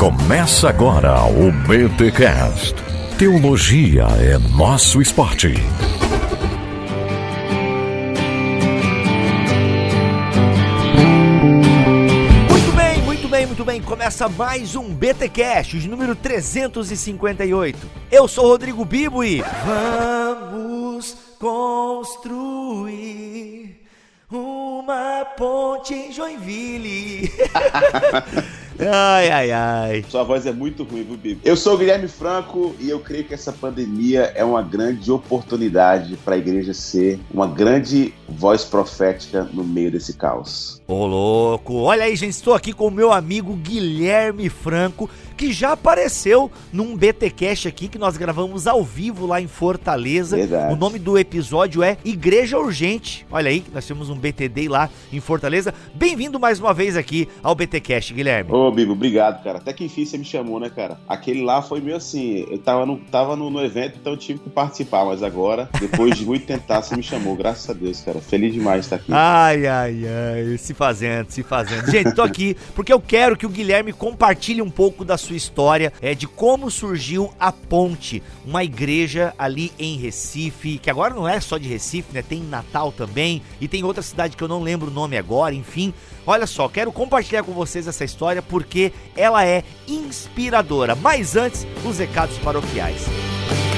Começa agora o BTCast. Teologia é nosso esporte. Muito bem, muito bem, muito bem. Começa mais um BTcast, de número 358. Eu sou Rodrigo Bibo e vamos construir uma ponte em Joinville. ai, ai, ai. Sua voz é muito ruim, viu, Bibo? Eu sou o Guilherme Franco e eu creio que essa pandemia é uma grande oportunidade para a igreja ser uma grande voz profética no meio desse caos. Ô, louco. Olha aí, gente, estou aqui com o meu amigo Guilherme Franco, que já apareceu num BTcast aqui que nós gravamos ao vivo lá em Fortaleza. Verdade. O nome do episódio é Igreja Urgente. Olha aí, nós temos um BTD lá em Fortaleza. Bem-vindo mais uma vez aqui ao BTcast, Guilherme. Ô, Bibo, obrigado, cara. Até que enfim você me chamou, né, cara? Aquele lá foi meio assim, eu tava no, tava no, no evento, então eu tive que participar, mas agora, depois de muito tentar, você me chamou. Graças a Deus, cara. Feliz demais de estar aqui. Ai, ai, ai, se fazendo, se fazendo. Gente, tô aqui porque eu quero que o Guilherme compartilhe um pouco da sua história, é, de como surgiu a Ponte, uma igreja ali em Recife, que agora não é só de Recife, né? Tem Natal também e tem outra cidade que eu não lembro o nome agora, enfim. Olha só, quero compartilhar com vocês essa história porque ela é inspiradora. Mas antes, os recados paroquiais. E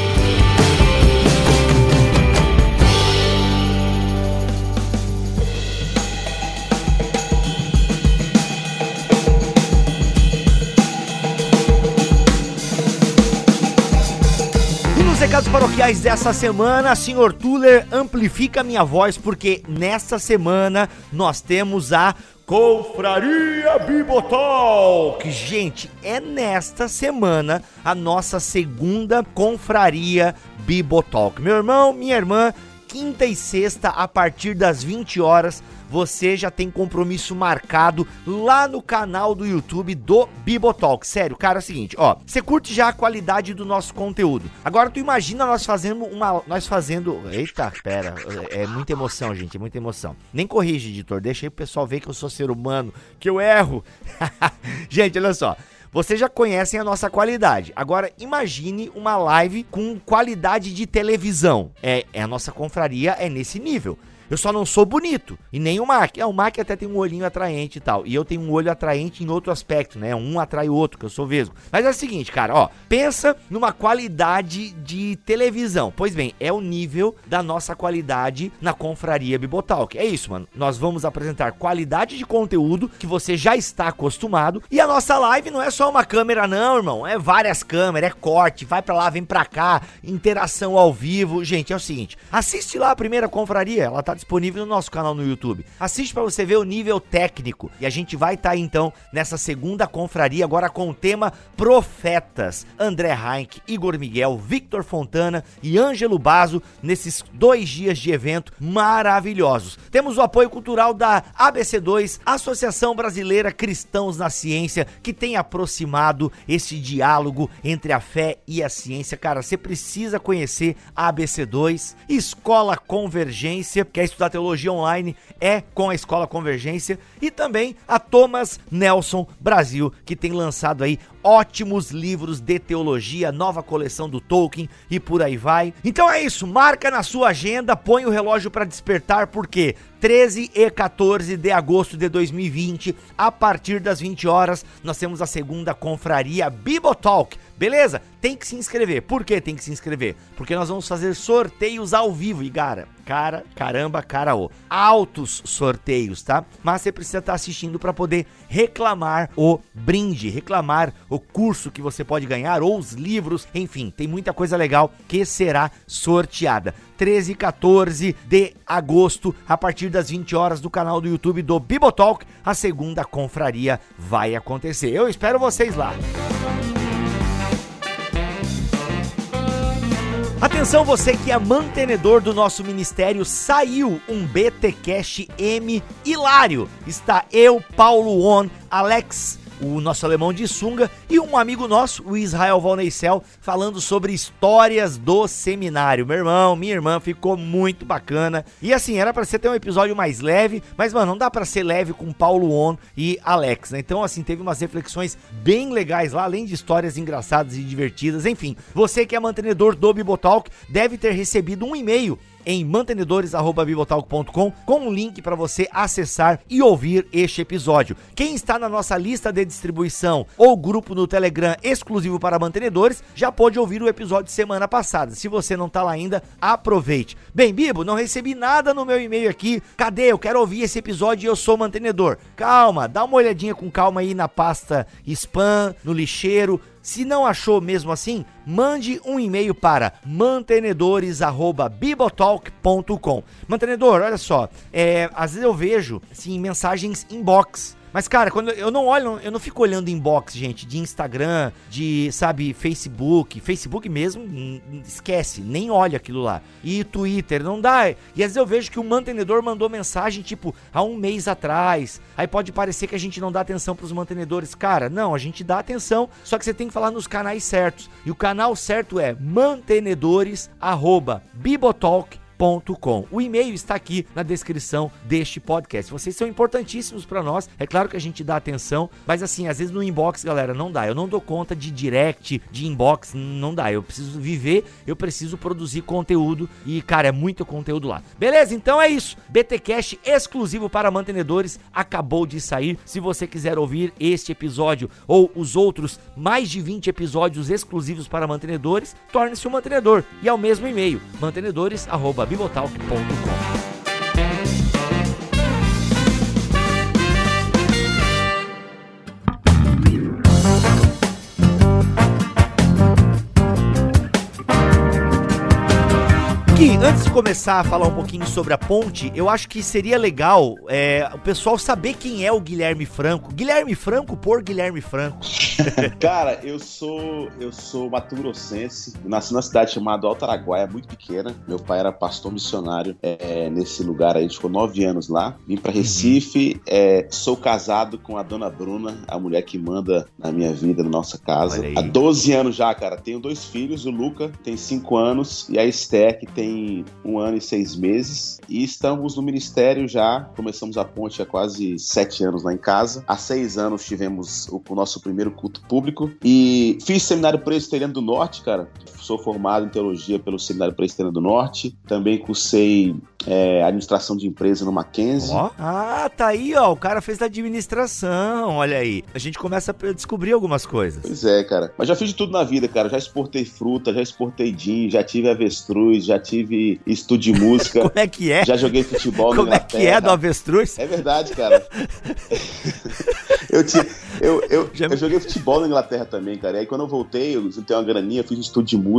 recados paroquiais dessa semana, senhor Tuller, amplifica minha voz, porque nessa semana nós temos a Confraria Bibotalk. Gente, é nesta semana a nossa segunda Confraria Bibotalk. Meu irmão, minha irmã, quinta e sexta, a partir das 20 horas, você já tem compromisso marcado lá no canal do YouTube do Bibotalk. Sério, cara, é o seguinte, ó, você curte já a qualidade do nosso conteúdo. Agora tu imagina nós fazendo uma nós fazendo, eita, pera, é muita emoção, gente, é muita emoção. Nem corrige, editor, deixa aí pro pessoal ver que eu sou ser humano, que eu erro. gente, olha só. Vocês já conhecem a nossa qualidade. Agora imagine uma live com qualidade de televisão. É, é a nossa confraria é nesse nível. Eu só não sou bonito. E nem o Mac. É, o Mac até tem um olhinho atraente e tal. E eu tenho um olho atraente em outro aspecto, né? Um atrai o outro, que eu sou vesgo. Mas é o seguinte, cara, ó. Pensa numa qualidade de televisão. Pois bem, é o nível da nossa qualidade na confraria Bibotalk. É isso, mano. Nós vamos apresentar qualidade de conteúdo que você já está acostumado. E a nossa live não é só uma câmera, não, irmão. É várias câmeras, é corte, vai pra lá, vem pra cá, interação ao vivo. Gente, é o seguinte: assiste lá a primeira confraria. Ela tá disponível no nosso canal no YouTube. Assiste para você ver o nível técnico. E a gente vai estar tá, então nessa segunda confraria agora com o tema Profetas. André Heinck, Igor Miguel, Victor Fontana e Ângelo Bazo nesses dois dias de evento maravilhosos. Temos o apoio cultural da ABC2, Associação Brasileira Cristãos na Ciência, que tem aproximado esse diálogo entre a fé e a ciência. Cara, você precisa conhecer a ABC2, Escola Convergência, que é estudar teologia online é com a Escola Convergência e também a Thomas Nelson Brasil, que tem lançado aí ótimos livros de teologia, nova coleção do Tolkien e por aí vai. Então é isso, marca na sua agenda, põe o relógio para despertar porque 13 e 14 de agosto de 2020, a partir das 20 horas, nós temos a segunda confraria Bibotalk. Beleza? Tem que se inscrever. Por que tem que se inscrever? Porque nós vamos fazer sorteios ao vivo. E cara, cara, caramba. Altos sorteios, tá? Mas você precisa estar assistindo para poder reclamar o brinde, reclamar o curso que você pode ganhar ou os livros. Enfim, tem muita coisa legal que será sorteada. 13 e 14 de agosto, a partir das 20 horas, do canal do YouTube do Bibotalk, a segunda confraria vai acontecer. Eu espero vocês lá. Atenção você que é mantenedor do nosso ministério, saiu um BT Cash M hilário. Está eu, Paulo On, Alex o nosso alemão de sunga, e um amigo nosso, o Israel Valneicel, falando sobre histórias do seminário. Meu irmão, minha irmã, ficou muito bacana. E assim, era para ser ter um episódio mais leve, mas mano, não dá para ser leve com Paulo On e Alex, né? Então assim, teve umas reflexões bem legais lá, além de histórias engraçadas e divertidas. Enfim, você que é mantenedor do Bibotalk deve ter recebido um e-mail em mantenedores@bibotalk.com com um link para você acessar e ouvir este episódio. Quem está na nossa lista de distribuição ou grupo no Telegram exclusivo para mantenedores já pode ouvir o episódio de semana passada. Se você não está lá ainda, aproveite. Bem, Bibo, não recebi nada no meu e-mail aqui. Cadê? Eu quero ouvir esse episódio e eu sou mantenedor. Calma, dá uma olhadinha com calma aí na pasta spam, no lixeiro. Se não achou mesmo assim, mande um e-mail para mantenedores@bibotalk.com. Mantenedor, olha só, é, às vezes eu vejo assim mensagens inbox mas, cara, quando eu não olho, eu não fico olhando inbox, gente, de Instagram, de, sabe, Facebook. Facebook mesmo, esquece, nem olha aquilo lá. E Twitter, não dá. E às vezes eu vejo que o mantenedor mandou mensagem, tipo, há um mês atrás. Aí pode parecer que a gente não dá atenção pros mantenedores. Cara, não, a gente dá atenção, só que você tem que falar nos canais certos. E o canal certo é mantenedores@bibotalk o e-mail está aqui na descrição deste podcast. Vocês são importantíssimos para nós. É claro que a gente dá atenção, mas assim, às vezes no inbox, galera, não dá. Eu não dou conta de direct, de inbox, não dá. Eu preciso viver, eu preciso produzir conteúdo e, cara, é muito conteúdo lá. Beleza? Então é isso. BT Cash exclusivo para mantenedores acabou de sair. Se você quiser ouvir este episódio ou os outros mais de 20 episódios exclusivos para mantenedores, torne-se um mantenedor. E é o mesmo e-mail, mantenedores@bibotalk.com bibotalk.com. antes de começar a falar um pouquinho sobre a ponte, eu acho que seria legal é, o pessoal saber quem é o Guilherme Franco. Guilherme Franco por Guilherme Franco. Cara, eu sou eu sou Mato Grossense, nasci numa cidade chamada Alto Araguaia, muito pequena. Meu pai era pastor missionário é, nesse lugar aí, ficou nove anos lá. Vim para Recife, uhum. é, sou casado com a dona Bruna, a mulher que manda na minha vida, na nossa casa. Há 12 anos já, cara. Tenho dois filhos, o Luca tem cinco anos e a Esther, que tem um ano e seis meses e estamos no ministério já. Começamos a ponte há quase sete anos lá em casa. Há seis anos tivemos o, o nosso primeiro culto público e fiz seminário presbiteriano do Norte, cara. Sou formado em teologia pelo Seminário Presbiteriano do Norte. Também cursei é, administração de empresa no Mackenzie. Oh. Ah, tá aí, ó. O cara fez da administração, olha aí. A gente começa a descobrir algumas coisas. Pois é, cara. Mas já fiz de tudo na vida, cara. Já exportei fruta, já exportei gin, já tive avestruz, já tive estúdio de música. Como é que é? Já joguei futebol Como é que é do avestruz? É verdade, cara. eu, te, eu, eu, já... eu joguei futebol na Inglaterra também, cara. E aí quando eu voltei, eu tenho uma graninha, fiz um estúdio de música.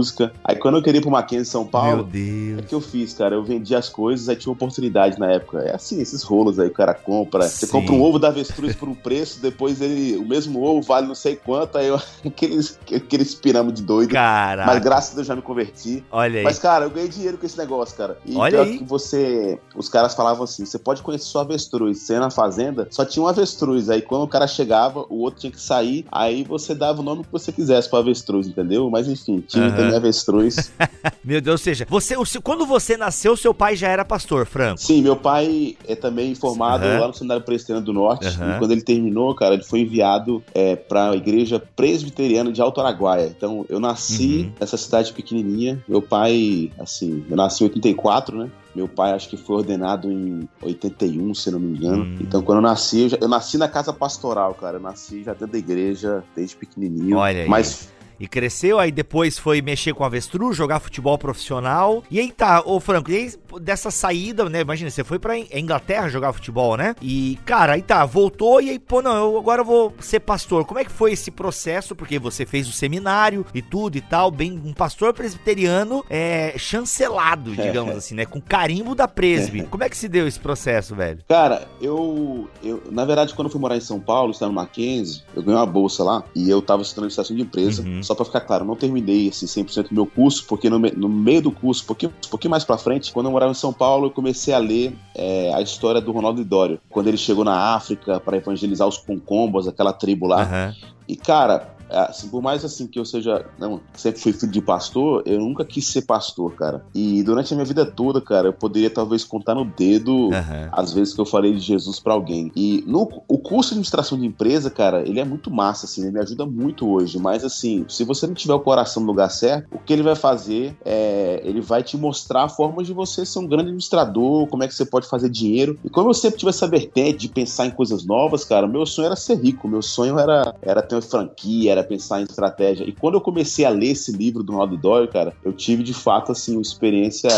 Aí quando eu queria ir pro Mackenzie, São Paulo, Deus. é que eu fiz, cara. Eu vendi as coisas aí tinha oportunidade na época. É assim, esses rolos aí o cara compra. Sim. Você compra um ovo da avestruz por um preço, depois ele, o mesmo ovo vale não sei quanto, aí eu, aqueles, aqueles pirâmide doido. Caraca. Mas graças a Deus já me converti. Olha aí. Mas, cara, eu ganhei dinheiro com esse negócio, cara. E Olha aí. que você. Os caras falavam assim: você pode conhecer sua avestruz. Você na fazenda, só tinha um avestruz. Aí quando o cara chegava, o outro tinha que sair. Aí você dava o nome que você quisesse pro avestruz, entendeu? Mas enfim, tinha uhum. Também avestruz. Meu Deus, ou seja, você, quando você nasceu, seu pai já era pastor, Franco? Sim, meu pai é também formado uhum. lá no Seminário Presbiteriano do Norte. Uhum. E quando ele terminou, cara, ele foi enviado é, para a igreja presbiteriana de Alto Araguaia. Então, eu nasci uhum. nessa cidade pequenininha. Meu pai, assim, eu nasci em 84, né? Meu pai acho que foi ordenado em 81, se não me engano. Hum. Então, quando eu nasci, eu, já, eu, nasci na casa pastoral, cara. Eu nasci já dentro da igreja, desde pequenininho. Olha aí. Mas e cresceu, aí depois foi mexer com avestruz, jogar futebol profissional. E aí tá, ô Franco, e aí dessa saída, né? Imagina, você foi pra Inglaterra jogar futebol, né? E, cara, aí tá, voltou e aí, pô, não, eu agora vou ser pastor. Como é que foi esse processo? Porque você fez o seminário e tudo e tal, bem, um pastor presbiteriano é, chancelado, digamos assim, né? Com carimbo da presbe. Como é que se deu esse processo, velho? Cara, eu, eu na verdade, quando eu fui morar em São Paulo, estava no Mackenzie, eu ganhei uma bolsa lá e eu tava estudando administração de empresa. Uhum. Só para ficar claro, não terminei assim, 100% do meu curso, porque no, no meio do curso, um pouquinho, um pouquinho mais para frente, quando eu morava em São Paulo, eu comecei a ler é, a história do Ronaldo Idório, quando ele chegou na África para evangelizar os Concombos, aquela tribo lá. Uhum. E, cara, assim, por mais assim que eu seja, não, sempre fui filho de pastor, eu nunca quis ser pastor, cara. E durante a minha vida toda, cara, eu poderia talvez contar no dedo uhum. as vezes que eu falei de Jesus para alguém. E no o curso de administração de empresa, cara, ele é muito massa, assim, ele me ajuda muito hoje. Mas assim, se você não tiver o coração no lugar certo, o que ele vai fazer é, ele vai te mostrar formas de você ser um grande administrador, como é que você pode fazer dinheiro. E como eu sempre tive essa vertente de pensar em coisas novas, cara, meu sonho era ser rico, meu sonho era, era ter uma franquia, era pensar em estratégia. E quando eu comecei a ler esse livro do Ronaldo Doyle, cara, eu tive de fato assim uma experiência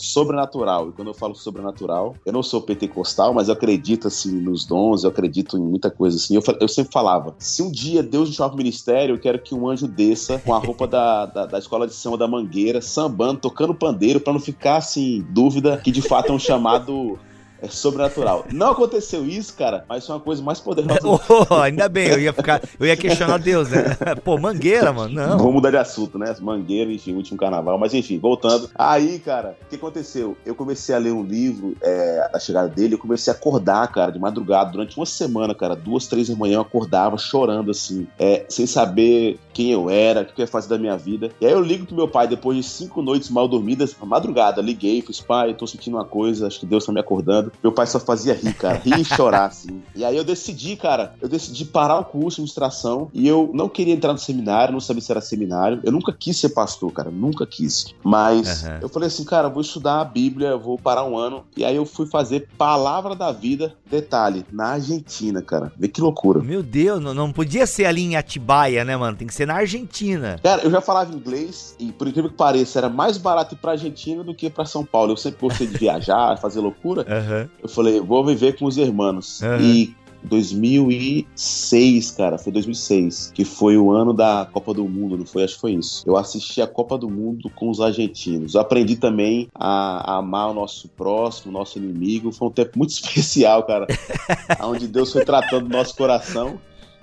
sobrenatural. E quando eu falo sobrenatural, eu não sou pentecostal, mas eu acredito assim nos dons, eu acredito em muita coisa assim. Eu, eu sempre falava: se um dia Deus me chamar pro ministério, eu quero que um anjo desça com a roupa da, da, da escola de samba da Mangueira, sambando, tocando pandeiro, para não ficar assim, dúvida que de fato é um chamado é sobrenatural. Não aconteceu isso, cara, mas foi uma coisa mais poderosa. oh, ainda bem, eu ia ficar, eu ia questionar Deus, né? Pô, mangueira, mano, não. Vamos mudar de assunto, né? Mangueira, enfim, último carnaval, mas enfim, voltando. Aí, cara, o que aconteceu? Eu comecei a ler um livro é, da chegada dele, eu comecei a acordar, cara, de madrugada, durante uma semana, cara, duas, três da manhã, eu acordava chorando, assim, é, sem saber quem eu era, o que eu ia fazer da minha vida. E aí eu ligo pro meu pai, depois de cinco noites mal dormidas, madrugada, liguei, fiz, pai, tô sentindo uma coisa, acho que Deus tá me acordando. Meu pai só fazia rir, cara. Rir e chorar, assim. E aí eu decidi, cara, eu decidi parar o curso de administração e eu não queria entrar no seminário, não sabia se era seminário. Eu nunca quis ser pastor, cara. Nunca quis. Mas uhum. eu falei assim, cara, vou estudar a Bíblia, vou parar um ano. E aí eu fui fazer Palavra da Vida, detalhe, na Argentina, cara. Vê que loucura. Meu Deus, não, não podia ser ali em Atibaia, né, mano? Tem que ser na Argentina. Cara, eu já falava inglês e, por incrível que pareça, era mais barato ir pra Argentina do que pra São Paulo. Eu sempre gostei de viajar, fazer loucura. Uhum. Eu falei, vou viver com os irmãos. Uhum. E 2006, cara, foi 2006, que foi o ano da Copa do Mundo, não foi? Acho que foi isso. Eu assisti a Copa do Mundo com os argentinos. Aprendi também a, a amar o nosso próximo, o nosso inimigo. Foi um tempo muito especial, cara, onde Deus foi tratando o nosso coração.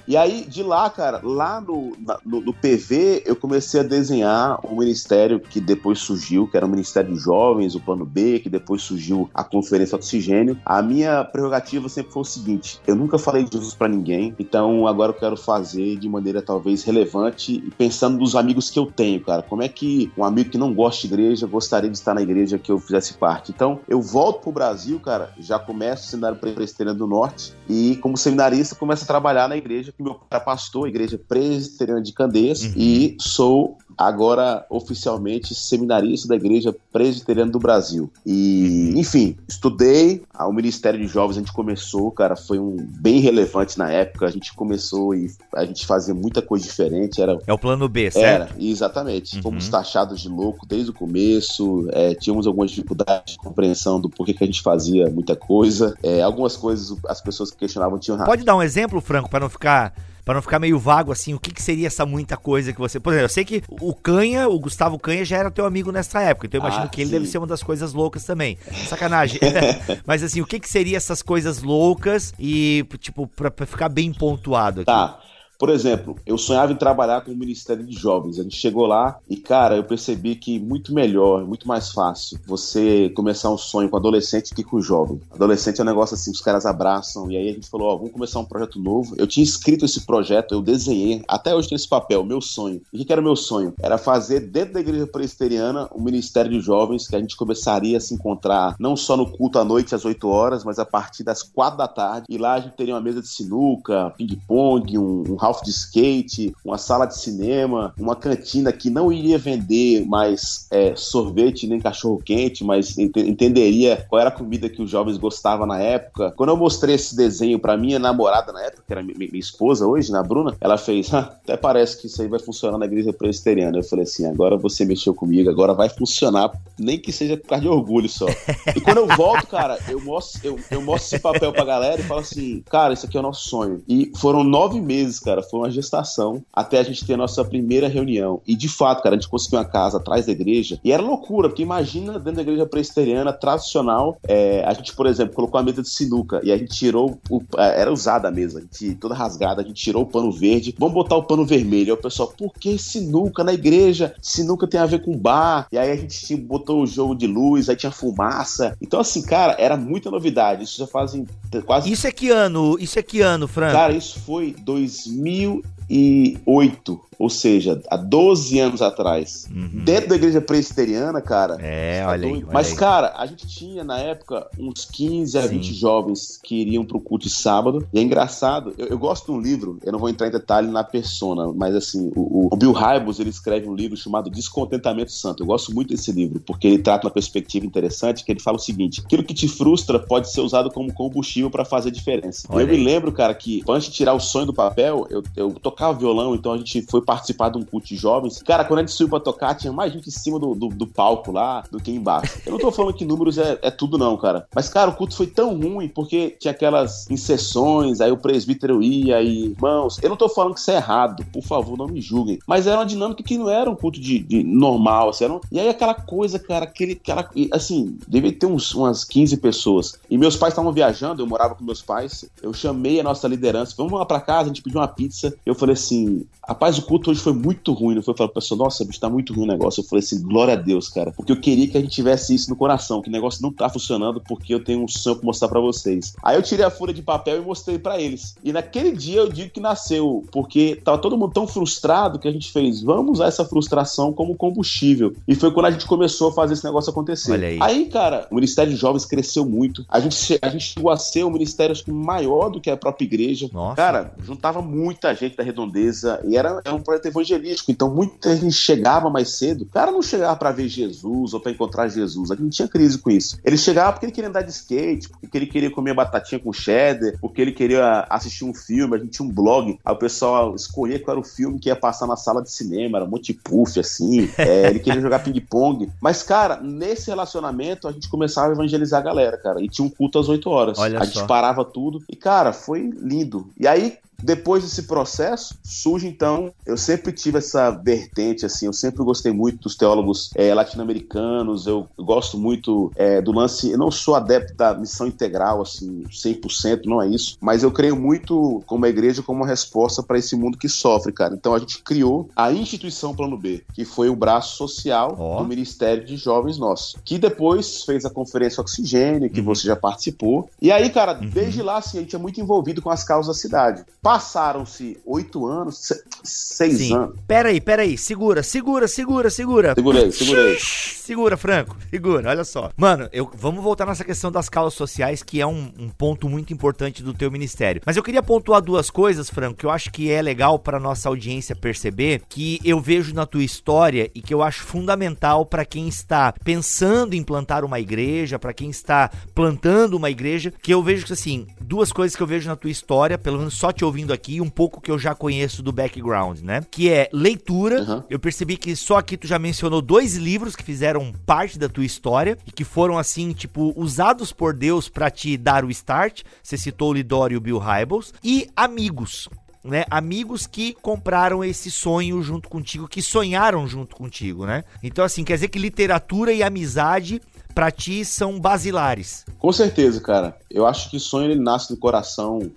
E aí, de lá, cara, lá no, no, no, PV, eu comecei a desenhar um ministério que depois surgiu, que era o Ministério de Jovens, o Plano B, que depois surgiu a Conferência Oxigênio. A minha prerrogativa sempre foi o seguinte: eu nunca falei de Jesus para ninguém, então agora eu quero fazer de maneira talvez relevante pensando nos amigos que eu tenho, cara. Como é que um amigo que não gosta de igreja gostaria de estar na igreja que eu fizesse parte? Então, eu volto pro Brasil, cara, já começo o seminário presbiteriano do Norte e, como seminarista, começo a trabalhar na igreja que meu pai é pastor, igreja presbiteriana de Candeias, uhum. e sou agora oficialmente seminarista da Igreja Presbiteriana do Brasil. E, enfim, estudei, o Ministério de Jovens a gente começou, cara, foi um bem relevante na época, a gente começou e a gente fazia muita coisa diferente, era... É o plano B, certo? Era, exatamente. Uhum. Fomos taxados de louco desde o começo, é, tínhamos algumas dificuldades de compreensão do porquê que a gente fazia muita coisa, é, algumas coisas as pessoas que questionavam tinham Pode dar um exemplo, Franco, para não ficar para não ficar meio vago assim, o que, que seria essa muita coisa que você. Por exemplo, eu sei que o Canha, o Gustavo Canha, já era teu amigo nessa época, então eu imagino ah, que ele sim. deve ser uma das coisas loucas também. Sacanagem. Mas assim, o que, que seria essas coisas loucas e, tipo, pra, pra ficar bem pontuado aqui? Tá. Por exemplo, eu sonhava em trabalhar com o Ministério de Jovens. A gente chegou lá e, cara, eu percebi que muito melhor, muito mais fácil você começar um sonho com adolescente que com jovem. Adolescente é um negócio assim, os caras abraçam. E aí a gente falou: Ó, vamos começar um projeto novo. Eu tinha escrito esse projeto, eu desenhei. Até hoje tem esse papel, meu sonho. E o que era meu sonho? Era fazer dentro da igreja presbiteriana um Ministério de Jovens que a gente começaria a se encontrar não só no culto à noite às 8 horas, mas a partir das 4 da tarde. E lá a gente teria uma mesa de sinuca, ping-pong, um, um half de skate, uma sala de cinema, uma cantina que não iria vender mais é, sorvete nem cachorro quente, mas ent entenderia qual era a comida que os jovens gostavam na época. Quando eu mostrei esse desenho para minha namorada na época, que era minha, minha esposa hoje, na Bruna, ela fez, até parece que isso aí vai funcionar na igreja presbiteriana. Eu falei assim, agora você mexeu comigo, agora vai funcionar, nem que seja por causa de orgulho só. E quando eu volto, cara, eu mostro, eu, eu mostro esse papel pra galera e falo assim, cara, isso aqui é o nosso sonho. E foram nove meses, cara, cara, foi uma gestação até a gente ter a nossa primeira reunião. E de fato, cara, a gente conseguiu uma casa atrás da igreja. E era loucura, porque imagina dentro da igreja presbiteriana tradicional, é, a gente, por exemplo, colocou a mesa de sinuca e a gente tirou, o, é, era usada a mesa, a gente, toda rasgada, a gente tirou o pano verde, vamos botar o pano vermelho. Aí o pessoal, por que sinuca na igreja? Sinuca tem a ver com bar. E aí a gente botou o jogo de luz, aí tinha fumaça. Então, assim, cara, era muita novidade. Isso já fazem quase. Isso é que ano? Isso é que ano, Franco? Cara, isso foi mil 2008. Ou seja, há 12 anos atrás. Uhum. Dentro da igreja presbiteriana, cara. É, tá olha aí. Olha Mas, aí. cara, a gente tinha na época uns 15 a Sim. 20 jovens que iriam pro culto de sábado. E é engraçado, eu, eu, gosto de um livro, eu não vou entrar em detalhe na persona, mas assim, o, o Bill Hybels, ele escreve um livro chamado Descontentamento Santo. Eu gosto muito desse livro, porque ele trata uma perspectiva interessante, que ele fala o seguinte: aquilo que te frustra pode ser usado como combustível para fazer diferença. Olha eu aí. me lembro, cara, que antes de tirar o sonho do papel, eu, eu tocava violão, então a gente foi participar de um culto de jovens. Cara, quando a gente subiu pra tocar, tinha mais gente em cima do, do, do palco lá do que embaixo. Eu não tô falando que números é, é, tudo, não, cara. Mas, cara, o culto foi tão ruim porque tinha aquelas inserções, aí o presbítero ia e, irmãos, eu não tô falando que isso é errado, por favor, não me julguem. Mas era uma dinâmica que não era um culto de, de normal, assim, um... E aí aquela coisa, cara, aquele, cara, assim, devia ter uns, umas 15 pessoas. E meus pais estavam viajando, eu morava com meus pais, eu chamei a nossa liderança, vamos lá pra casa, a gente pediu uma pizza. Eu falei assim, rapaz, o culto hoje foi muito ruim. Não foi falar pro pessoal, nossa, bicho, tá muito ruim o negócio. Eu falei assim, glória a Deus, cara. Porque eu queria que a gente tivesse isso no coração, que o negócio não tá funcionando porque eu tenho um sonho pra mostrar pra vocês. Aí eu tirei a folha de papel e mostrei para eles. E naquele dia eu digo que nasceu, porque tava todo mundo tão frustrado que a gente fez, vamos usar essa frustração como combustível. E foi quando a gente começou a fazer esse negócio acontecer. Olha aí. aí, cara, o Ministério de Jovens cresceu muito. A gente, a gente chegou a ser um ministério acho que maior do que a própria igreja. Nossa. Cara, juntava muita gente da redondeza e era, era um projeto evangelístico. Então, muita gente chegava mais cedo. O cara não chegava para ver Jesus ou para encontrar Jesus. A gente não tinha crise com isso. Ele chegava porque ele queria andar de skate, porque ele queria comer batatinha com cheddar, porque ele queria assistir um filme. A gente tinha um blog. Aí o pessoal escolhia qual era o filme que ia passar na sala de cinema. Era um monte de puff, assim. É, ele queria jogar ping-pong. Mas, cara, nesse relacionamento, a gente começava a evangelizar a galera, cara. E tinha um culto às 8 horas. Olha a só. gente parava tudo. E, cara, foi lindo. E aí, depois desse processo, surge então, eu sempre tive essa vertente, assim, eu sempre gostei muito dos teólogos é, latino-americanos, eu gosto muito é, do lance, eu não sou adepto da missão integral, assim, 100%, não é isso, mas eu creio muito como a igreja como uma resposta para esse mundo que sofre, cara. Então a gente criou a instituição Plano B, que foi o braço social oh. do Ministério de Jovens nosso, que depois fez a conferência Oxigênio, que uhum. você já participou. E aí, cara, uhum. desde lá, assim, a gente é muito envolvido com as causas da cidade. Passaram-se oito anos, se, seis Sim. anos. Peraí, peraí, segura, segura, segura, segura. Segurei, segurei. Segura, Franco, segura, olha só. Mano, eu, vamos voltar nessa questão das causas sociais, que é um, um, ponto muito importante do teu ministério. Mas eu queria pontuar duas coisas, Franco, que eu acho que é legal para nossa audiência perceber, que eu vejo na tua história e que eu acho fundamental para quem está pensando em plantar uma igreja, para quem está plantando uma igreja, que eu vejo que assim, duas coisas que eu vejo na tua história, pelo menos só te ouvindo aqui, um pouco que eu já conheço do background, né? Que é leitura. Uhum. Eu percebi que só aqui tu já mencionou dois livros que fizeram parte da tua história e que foram assim, tipo, usados por Deus para te dar o start. Você citou o Lidor e o Bill Hybels e amigos. Né, amigos que compraram esse sonho junto contigo, que sonharam junto contigo, né? Então, assim, quer dizer que literatura e amizade para ti são basilares. Com certeza, cara. Eu acho que sonho ele nasce do coração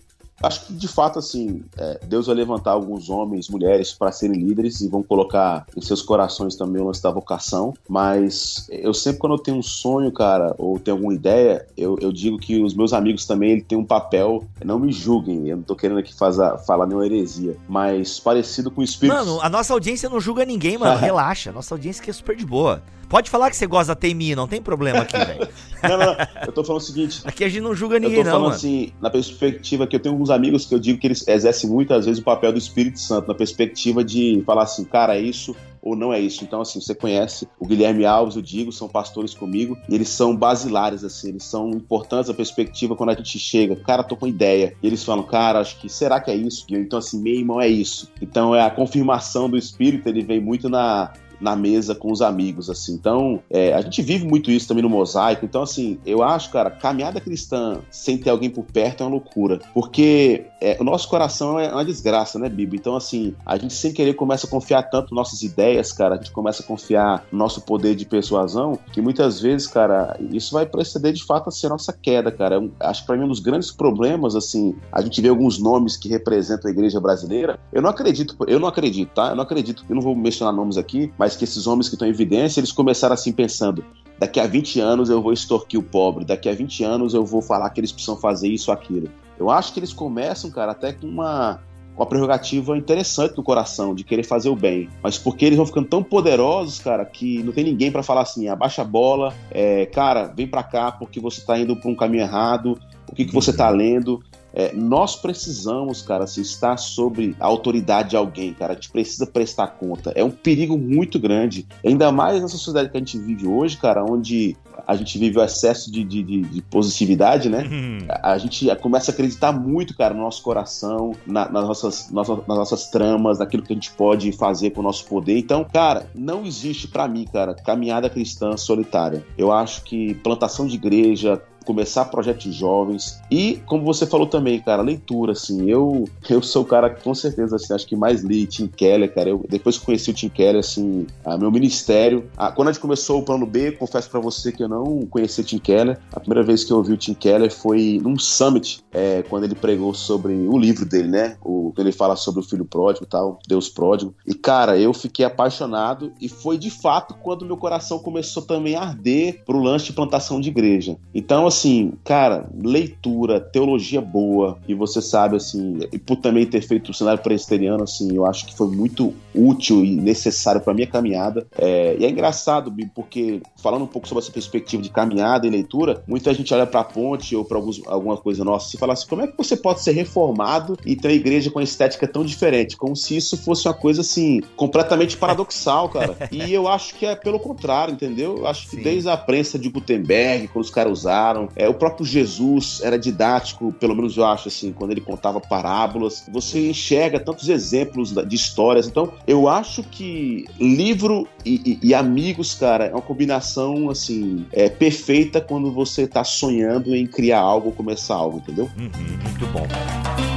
Acho que de fato, assim, é, Deus vai levantar alguns homens, mulheres para serem líderes e vão colocar em seus corações também o lance da vocação. Mas eu sempre, quando eu tenho um sonho, cara, ou tenho alguma ideia, eu, eu digo que os meus amigos também ele têm um papel. Não me julguem, eu não tô querendo aqui fazer, falar nenhuma heresia, mas parecido com o Espírito. Mano, a nossa audiência não julga ninguém, mano. Relaxa, a nossa audiência aqui é super de boa. Pode falar que você gosta da TMI, não tem problema aqui, velho. não, não, eu tô falando o seguinte. Aqui a gente não julga ninguém, não. Eu tô falando mano. assim, na perspectiva que eu tenho alguns amigos que eu digo que eles exercem muitas vezes o papel do Espírito Santo, na perspectiva de falar assim, cara, é isso ou não é isso. Então, assim, você conhece o Guilherme Alves, o Digo, são pastores comigo, e eles são basilares, assim, eles são importantes na perspectiva quando a gente chega. Cara, tô com ideia. E eles falam, cara, acho que será que é isso? Então, assim, meu irmão, é isso. Então, é a confirmação do Espírito, ele vem muito na na mesa com os amigos, assim. Então, é, a gente vive muito isso também no mosaico. Então, assim, eu acho, cara, caminhada cristã sem ter alguém por perto é uma loucura. Porque é, o nosso coração é uma desgraça, né, Bíblia? Então, assim, a gente sem querer começa a confiar tanto nas nossas ideias, cara, a gente começa a confiar no nosso poder de persuasão, que muitas vezes, cara, isso vai preceder de fato a ser a nossa queda, cara. Eu, acho que para mim um dos grandes problemas, assim, a gente vê alguns nomes que representam a igreja brasileira. Eu não acredito, eu não acredito, tá? Eu não acredito, eu não vou mencionar nomes aqui, mas que esses homens que estão em evidência, eles começaram assim pensando: daqui a 20 anos eu vou extorquir o pobre, daqui a 20 anos eu vou falar que eles precisam fazer isso aquilo. Eu acho que eles começam, cara, até com uma, uma prerrogativa interessante no coração, de querer fazer o bem. Mas porque eles vão ficando tão poderosos, cara, que não tem ninguém para falar assim, abaixa a bola, é, cara, vem para cá porque você tá indo para um caminho errado, o que, que você tá lendo. É, nós precisamos, cara, se estar sobre a autoridade de alguém, cara, a gente precisa prestar conta. É um perigo muito grande, ainda mais na sociedade que a gente vive hoje, cara, onde a gente vive o excesso de, de, de, de positividade, né? Uhum. A, a, gente começa a acreditar muito, cara, no nosso coração, na, nas, nossas, nas, nas, nossas tramas, naquilo que a gente pode fazer com o nosso poder. Então, cara, não existe para mim, cara, caminhada cristã solitária. Eu acho que plantação de igreja, começar projetos jovens. E, como você falou também, cara, leitura, assim, eu eu sou o cara que com certeza, assim, acho que mais li Tim Keller, cara, eu, depois que conheci o Tim Keller, assim, a, meu ministério, a, quando a gente começou o Plano B, confesso para você que eu não conhecia Tim Keller, a primeira vez que eu ouvi o Tim Keller foi num summit, é, quando ele pregou sobre o livro dele, né, o, ele fala sobre o filho pródigo e tal, Deus pródigo, e cara, eu fiquei apaixonado e foi de fato quando meu coração começou também a arder pro lance de plantação de igreja, então, assim, cara, leitura, teologia boa, e você sabe, assim, e por também ter feito o cenário presbiteriano, assim, eu acho que foi muito útil e necessário para minha caminhada. É, e é engraçado, porque falando um pouco sobre essa perspectiva de caminhada e leitura, muita gente olha para a ponte ou para alguma coisa nossa e fala assim: como é que você pode ser reformado e ter uma igreja com estética tão diferente? Como se isso fosse uma coisa assim, completamente paradoxal, cara. E eu acho que é pelo contrário, entendeu? Eu acho que Sim. desde a prensa de Gutenberg, quando os caras usaram, é, o próprio Jesus era didático, pelo menos eu acho assim, quando ele contava parábolas. Você enxerga tantos exemplos de histórias. Então, eu acho que livro e, e, e amigos, cara, é uma combinação assim é, perfeita quando você tá sonhando em criar algo, começar algo, entendeu? Uhum, muito bom.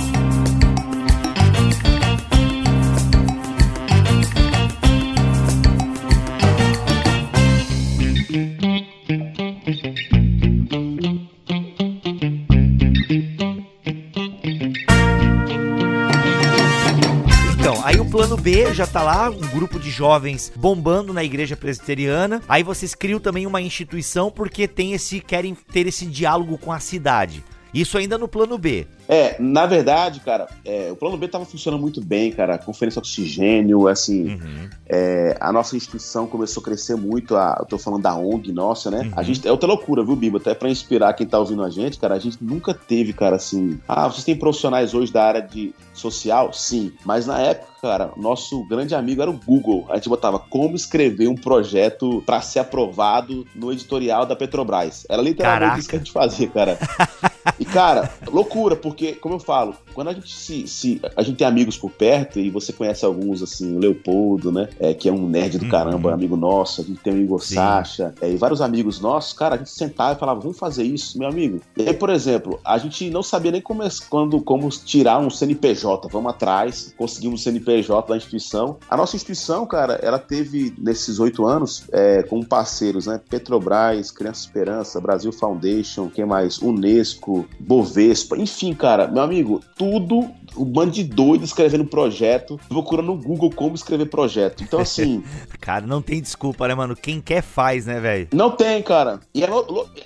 B já tá lá, um grupo de jovens bombando na igreja presbiteriana. Aí vocês criam também uma instituição porque tem esse querem ter esse diálogo com a cidade. Isso ainda no plano B. É, na verdade, cara, é, o plano B estava funcionando muito bem, cara. Conferência Oxigênio, assim, uhum. é, a nossa instituição começou a crescer muito. A, eu tô falando da ONG nossa, né? Uhum. A gente, é outra loucura, viu, Biba? Até para inspirar quem tá ouvindo a gente, cara, a gente nunca teve, cara, assim. Ah, vocês têm profissionais hoje da área de social? Sim. Mas na época, cara, nosso grande amigo era o Google. A gente botava como escrever um projeto para ser aprovado no editorial da Petrobras. Era literalmente Caraca. isso que a gente fazia, cara. E, cara, loucura, porque, como eu falo, quando a gente se, se. A gente tem amigos por perto, e você conhece alguns, assim, o Leopoldo, né? É, que é um nerd do uhum. caramba, amigo nosso, a gente tem o Igor Sim. Sacha, é, e vários amigos nossos, cara, a gente sentava e falava, vamos fazer isso, meu amigo. E aí, por exemplo, a gente não sabia nem como, quando, como tirar um CNPJ. Vamos atrás, conseguimos um CNPJ da instituição. A nossa instituição, cara, ela teve, nesses oito anos, é, como parceiros, né? Petrobras, Criança Esperança, Brasil Foundation, quem mais? Unesco, Bovespa, enfim, cara, meu amigo, tudo um bando de doido escrevendo projeto, procurando no Google como escrever projeto. Então, assim. cara, não tem desculpa, né, mano? Quem quer faz, né, velho? Não tem, cara. E aí,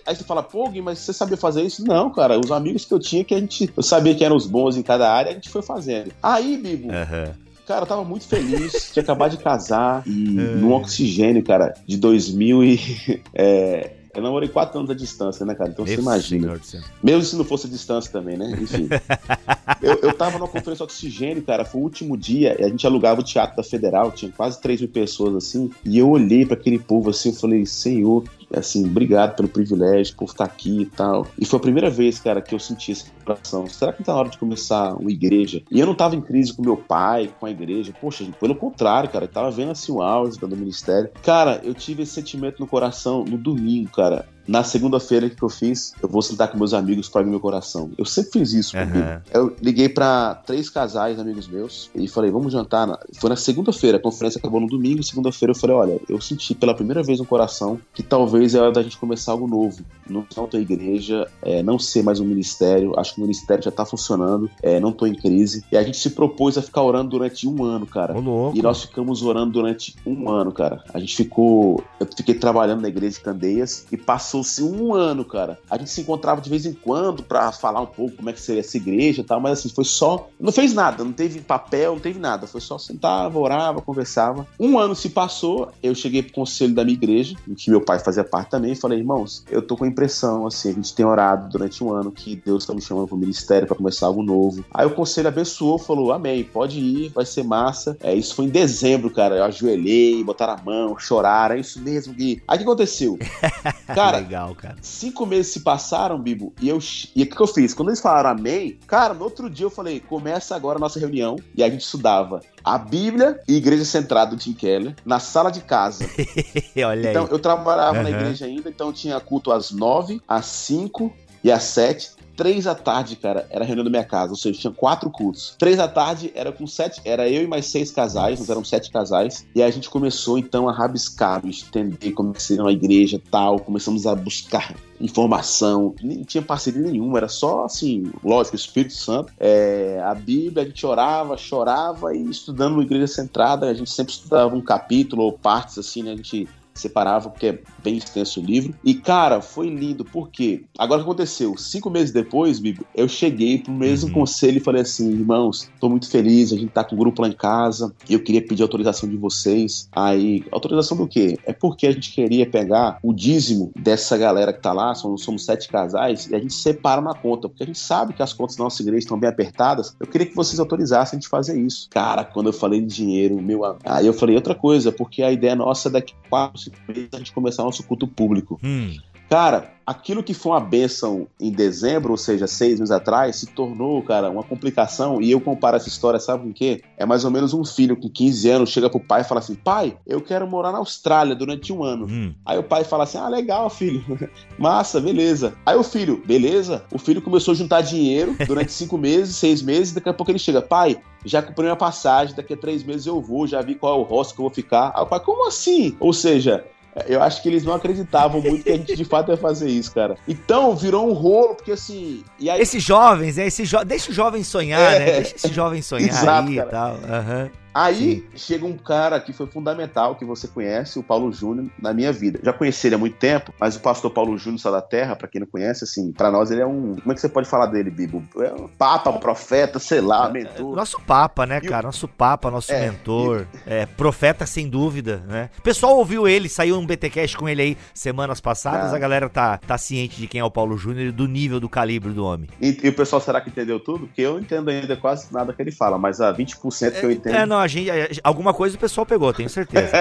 aí você fala, pô, Gui, mas você sabia fazer isso? Não, cara. Os amigos que eu tinha, que a gente. Eu sabia que eram os bons em cada área, a gente foi fazendo. Aí, Bibo. Uhum. Cara, eu tava muito feliz, tinha acabado de casar e é. no oxigênio, cara, de 2000 e. É, eu namorei quatro anos à distância, né, cara? Então Meu você imagina. Mesmo se não fosse a distância também, né? Enfim. eu, eu tava numa conferência oxigênio, cara. Foi o último dia. A gente alugava o Teatro da Federal, tinha quase 3 mil pessoas assim. E eu olhei para aquele povo assim, eu falei, Senhor, assim, obrigado pelo privilégio, por estar aqui e tal. E foi a primeira vez, cara, que eu senti essa coração. Será que tá na hora de começar uma igreja? E eu não tava em crise com meu pai, com a igreja. Poxa, pelo contrário, cara, eu tava vendo assim o auge do ministério. Cara, eu tive esse sentimento no coração no domingo, cara. Na segunda-feira que eu fiz, eu vou sentar com meus amigos para abrir meu coração. Eu sempre fiz isso comigo. Uhum. Eu liguei para três casais, amigos meus, e falei, vamos jantar. Foi na segunda-feira, a conferência acabou no domingo. Segunda-feira eu falei, olha, eu senti pela primeira vez no coração que talvez é hora da gente começar algo novo. Não ter igreja, é, não ser mais um ministério. Acho que o ministério já tá funcionando, é, não tô em crise. E a gente se propôs a ficar orando durante um ano, cara. e nós ficamos orando durante um ano, cara. A gente ficou. Eu fiquei trabalhando na igreja de Candeias e passou Passou-se um ano, cara. A gente se encontrava de vez em quando para falar um pouco como é que seria essa igreja e tal, mas assim, foi só. Não fez nada, não teve papel, não teve nada. Foi só sentava, orava, conversava. Um ano se passou, eu cheguei pro conselho da minha igreja, em que meu pai fazia parte também, e falei, irmãos, eu tô com a impressão, assim, a gente tem orado durante um ano que Deus tá me chamando pro ministério para começar algo novo. Aí o conselho abençoou, falou, amém, pode ir, vai ser massa. É, isso foi em dezembro, cara. Eu ajoelhei, botaram a mão, choraram, é isso mesmo, Gui. Aí o que aconteceu? Cara, legal, cara. Cinco meses se passaram, Bibo, e eu. E o que, que eu fiz? Quando eles falaram amém, cara, no outro dia eu falei: começa agora a nossa reunião. E a gente estudava a Bíblia e Igreja Centrada do Tim Keller na sala de casa. Olha então, aí. eu trabalhava uhum. na igreja ainda, então tinha culto às nove, às cinco e às sete três da tarde, cara, era a reunião da minha casa, ou seja, tinha quatro cultos. Três da tarde era com sete, era eu e mais seis casais, nós sete casais, e a gente começou então a rabiscar, entender como que seria uma igreja tal, começamos a buscar informação, nem tinha parceria nenhuma, era só assim, lógico, Espírito Santo, é, a Bíblia, a gente orava, chorava e estudando no Igreja Centrada, a gente sempre estudava um capítulo ou partes assim, né? A gente separava, porque é bem extenso o livro. E, cara, foi lindo, porque agora o que aconteceu? Cinco meses depois, Bibi, eu cheguei pro mesmo uhum. conselho e falei assim: irmãos, tô muito feliz, a gente tá com um grupo lá em casa, e eu queria pedir autorização de vocês. Aí, autorização do quê? É porque a gente queria pegar o dízimo dessa galera que tá lá, somos, somos sete casais, e a gente separa na conta, porque a gente sabe que as contas da nossa igreja estão bem apertadas. Eu queria que vocês autorizassem a gente fazer isso. Cara, quando eu falei de dinheiro, meu. Aí eu falei outra coisa, porque a ideia nossa é daqui quatro, meses a gente começar nosso culto público. Hum. Cara, aquilo que foi uma benção em dezembro, ou seja, seis meses atrás, se tornou, cara, uma complicação. E eu comparo essa história, sabe com o quê? É mais ou menos um filho com 15 anos chega pro pai e fala assim: pai, eu quero morar na Austrália durante um ano. Hum. Aí o pai fala assim: ah, legal, filho. Massa, beleza. Aí o filho, beleza? O filho começou a juntar dinheiro durante cinco meses, seis meses, daqui a pouco ele chega: pai, já comprei minha passagem, daqui a três meses eu vou, já vi qual é o rosto que eu vou ficar. Aí o pai, como assim? Ou seja, eu acho que eles não acreditavam muito que a gente de fato ia fazer isso, cara. Então, virou um rolo, porque assim. Aí... Esses jovens, né? Esse jo... Deixa o jovem sonhar, é, né? Deixa esse jovem sonhar Exato, aí cara. e tal. Uhum. Aí Sim. chega um cara que foi fundamental, que você conhece, o Paulo Júnior, na minha vida. Já conheci ele há muito tempo, mas o pastor Paulo Júnior Sá da Terra, para quem não conhece, assim, para nós ele é um. Como é que você pode falar dele, Bibo? É um papa, profeta, sei lá, mentor. Nosso papa, né, cara? Nosso papa, nosso é, mentor. E... É, profeta sem dúvida, né? O pessoal ouviu ele, saiu um BTcast com ele aí semanas passadas, ah. a galera tá, tá ciente de quem é o Paulo Júnior e do nível do calibre do homem. E, e, o pessoal será que entendeu tudo? Porque eu entendo ainda quase nada que ele fala, mas a 20% que eu entendo. É, não, a gente, alguma coisa o pessoal pegou, tenho certeza.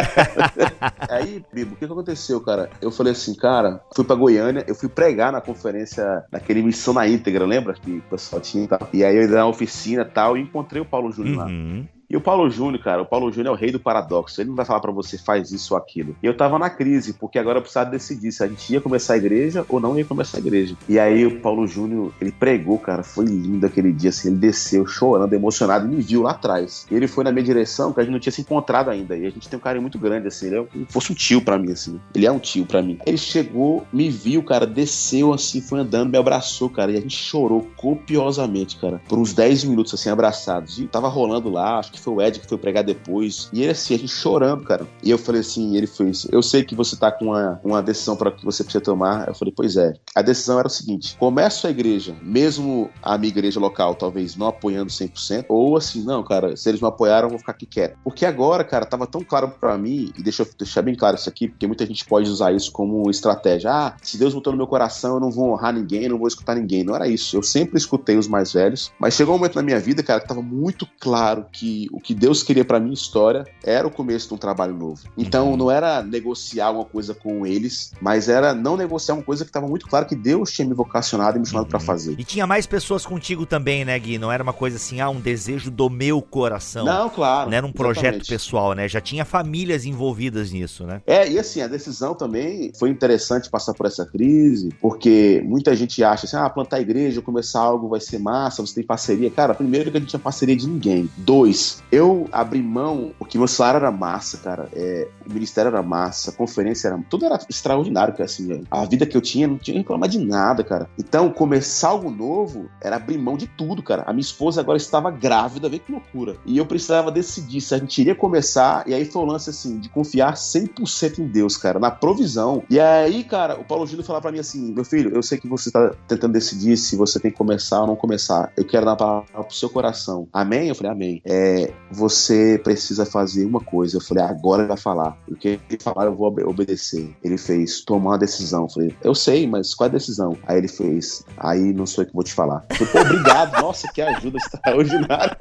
Aí, Bibo, o que, que aconteceu, cara? Eu falei assim, cara, fui pra Goiânia, eu fui pregar na conferência, naquele Missão na Íntegra, lembra? Que o pessoal tinha e tal. E aí eu ia na oficina e tal, e encontrei o Paulo Júnior uhum. lá. E o Paulo Júnior, cara, o Paulo Júnior é o rei do paradoxo. Ele não vai falar para você faz isso ou aquilo. E eu tava na crise, porque agora eu precisava decidir se a gente ia começar a igreja ou não ia começar a igreja. E aí o Paulo Júnior, ele pregou, cara, foi lindo aquele dia, assim, ele desceu chorando, emocionado, e me viu lá atrás. E ele foi na minha direção, que a gente não tinha se encontrado ainda. E a gente tem um carinho muito grande, assim, ele é como fosse um tio para mim, assim. Ele é um tio para mim. Ele chegou, me viu, cara, desceu assim, foi andando, me abraçou, cara, e a gente chorou copiosamente, cara, por uns 10 minutos, assim, abraçados. E tava rolando lá, acho que que foi o Ed que foi pregar depois. E ele assim, a gente chorando, cara. E eu falei assim, ele fez, eu sei que você tá com uma, uma decisão para que você precisa tomar. Eu falei, pois é. A decisão era o seguinte: começa a igreja, mesmo a minha igreja local talvez não apoiando 100%, ou assim, não, cara, se eles não apoiaram, eu vou ficar aqui quieto. Porque agora, cara, tava tão claro para mim, e deixa eu deixar bem claro isso aqui, porque muita gente pode usar isso como estratégia. Ah, se Deus botou no meu coração, eu não vou honrar ninguém, não vou escutar ninguém. Não era isso. Eu sempre escutei os mais velhos, mas chegou um momento na minha vida, cara, que tava muito claro que que o que Deus queria para minha história era o começo de um trabalho novo. Então uhum. não era negociar uma coisa com eles, mas era não negociar uma coisa que estava muito claro que Deus tinha me vocacionado e me chamado uhum. para fazer. E tinha mais pessoas contigo também, né, Gui? Não era uma coisa assim, ah, um desejo do meu coração. Não, claro. Não era um projeto exatamente. pessoal, né? Já tinha famílias envolvidas nisso, né? É, e assim, a decisão também foi interessante passar por essa crise, porque muita gente acha assim, ah, plantar igreja, começar algo vai ser massa, você tem parceria. Cara, primeiro que a gente tinha parceria de ninguém. Dois, eu abri mão, porque meu salário era massa, cara. É, o ministério era massa, a conferência era. Tudo era extraordinário, cara, assim. A vida que eu tinha, não tinha reclamar de nada, cara. Então, começar algo novo era abrir mão de tudo, cara. A minha esposa agora estava grávida, vê que loucura. E eu precisava decidir se a gente iria começar, e aí foi o lance, assim, de confiar 100% em Deus, cara, na provisão. E aí, cara, o Paulo Gino falou para mim assim: meu filho, eu sei que você tá tentando decidir se você tem que começar ou não começar. Eu quero dar uma palavra pro seu coração. Amém? Eu falei, amém. É, você precisa fazer uma coisa. Eu falei, agora ele vai falar. O que ele falar, eu vou obedecer. Ele fez, tomar uma decisão. Eu falei, eu sei, mas qual é a decisão? Aí ele fez, aí não sou eu que vou te falar. Eu falei, obrigado, nossa, que ajuda extraordinária.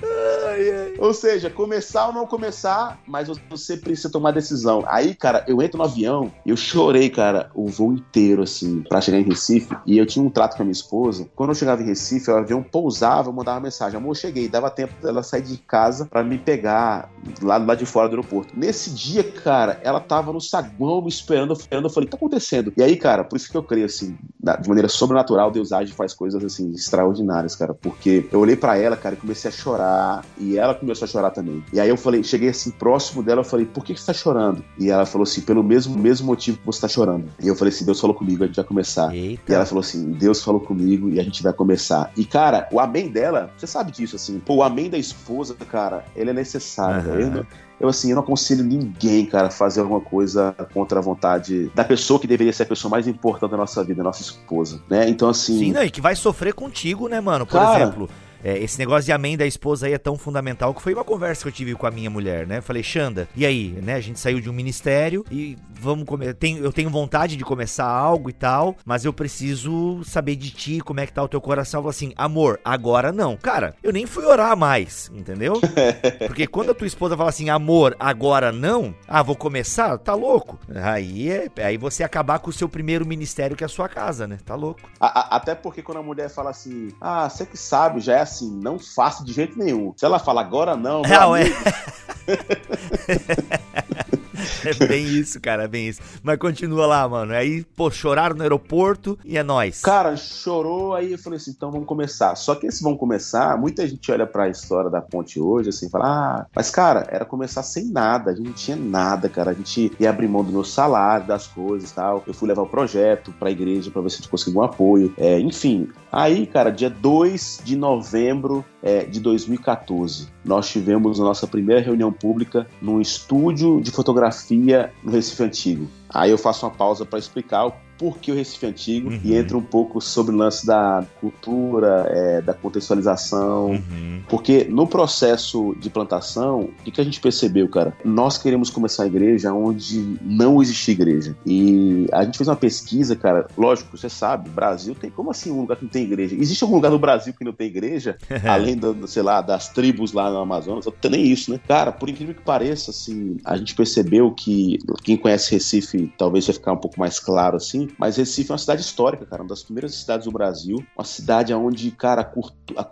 ai, ai. Ou seja, começar ou não começar, mas você precisa tomar decisão. Aí, cara, eu entro no avião, eu chorei, cara, o voo inteiro, assim, pra chegar em Recife. E eu tinha um trato com a minha esposa. Quando eu chegava em Recife, o avião pousava, eu mandava uma mensagem: amor, cheguei. Dava tempo dela sair de casa para me pegar lá, lá de fora do aeroporto. Nesse dia, cara, ela tava no saguão me esperando, esperando. Eu falei: o que tá acontecendo? E aí, cara, por isso que eu creio, assim, de maneira sobrenatural, Deus age e faz coisas, assim, extraordinárias, cara. Porque eu olhei para ela, cara, e comecei a chorar. E ela começou a chorar também. E aí eu falei, cheguei assim próximo dela, eu falei, por que, que você tá chorando? E ela falou assim, pelo mesmo, mesmo motivo que você tá chorando. E eu falei assim, Deus falou comigo, a gente vai começar. Eita. E ela falou assim, Deus falou comigo e a gente vai começar. E, cara, o amém dela, você sabe disso, assim, pô, o amém da esposa, cara, ele é necessário. Uhum. Eu, eu, assim, eu não aconselho ninguém, cara, fazer alguma coisa contra a vontade da pessoa que deveria ser a pessoa mais importante da nossa vida, a nossa esposa, né? Então, assim. Sim, não, e que vai sofrer contigo, né, mano? Por cara, exemplo. É, esse negócio de amém da esposa aí é tão fundamental que foi uma conversa que eu tive com a minha mulher, né? Falei, Xanda, e aí, né? A gente saiu de um ministério e vamos comer. Eu tenho vontade de começar algo e tal, mas eu preciso saber de ti, como é que tá o teu coração. Falei assim, amor, agora não. Cara, eu nem fui orar mais, entendeu? Porque quando a tua esposa fala assim, amor, agora não, ah, vou começar, tá louco. Aí é, aí você acabar com o seu primeiro ministério que é a sua casa, né? Tá louco. A, a, até porque quando a mulher fala assim, ah, você que sabe, já é assim assim, não faça de jeito nenhum. Se ela fala agora não, não é. é bem isso, cara, é bem isso. Mas continua lá, mano. Aí, pô, choraram no aeroporto e é nós. Cara, chorou, aí eu falei assim, então vamos começar. Só que esses vão começar, muita gente olha pra história da ponte hoje, assim, fala, ah, mas cara, era começar sem nada, a gente não tinha nada, cara. A gente ia abrir mão do meu salário, das coisas e tal. Eu fui levar o projeto pra igreja pra ver se a gente conseguia um apoio. É, enfim, aí, cara, dia 2 de novembro é, de 2014, nós tivemos a nossa primeira reunião pública num estúdio de fotografia no Recife Antigo. Aí eu faço uma pausa para explicar por que o Recife Antigo uhum. e entra um pouco sobre o lance da cultura, é, da contextualização. Uhum. Porque no processo de plantação, o que, que, a gente percebeu, cara? Nós queremos começar a igreja onde não existe igreja. E a gente fez uma pesquisa, cara. Lógico, você sabe, Brasil tem. Como assim um lugar que não tem igreja? Existe algum lugar no Brasil que não tem igreja? além, do, sei lá, das tribos lá no Amazonas? Não tem nem isso, né? Cara, por incrível que pareça, assim, a gente percebeu que quem conhece Recife talvez vai ficar um pouco mais claro assim mas Recife é uma cidade histórica, cara, uma das primeiras cidades do Brasil, uma cidade onde, cara,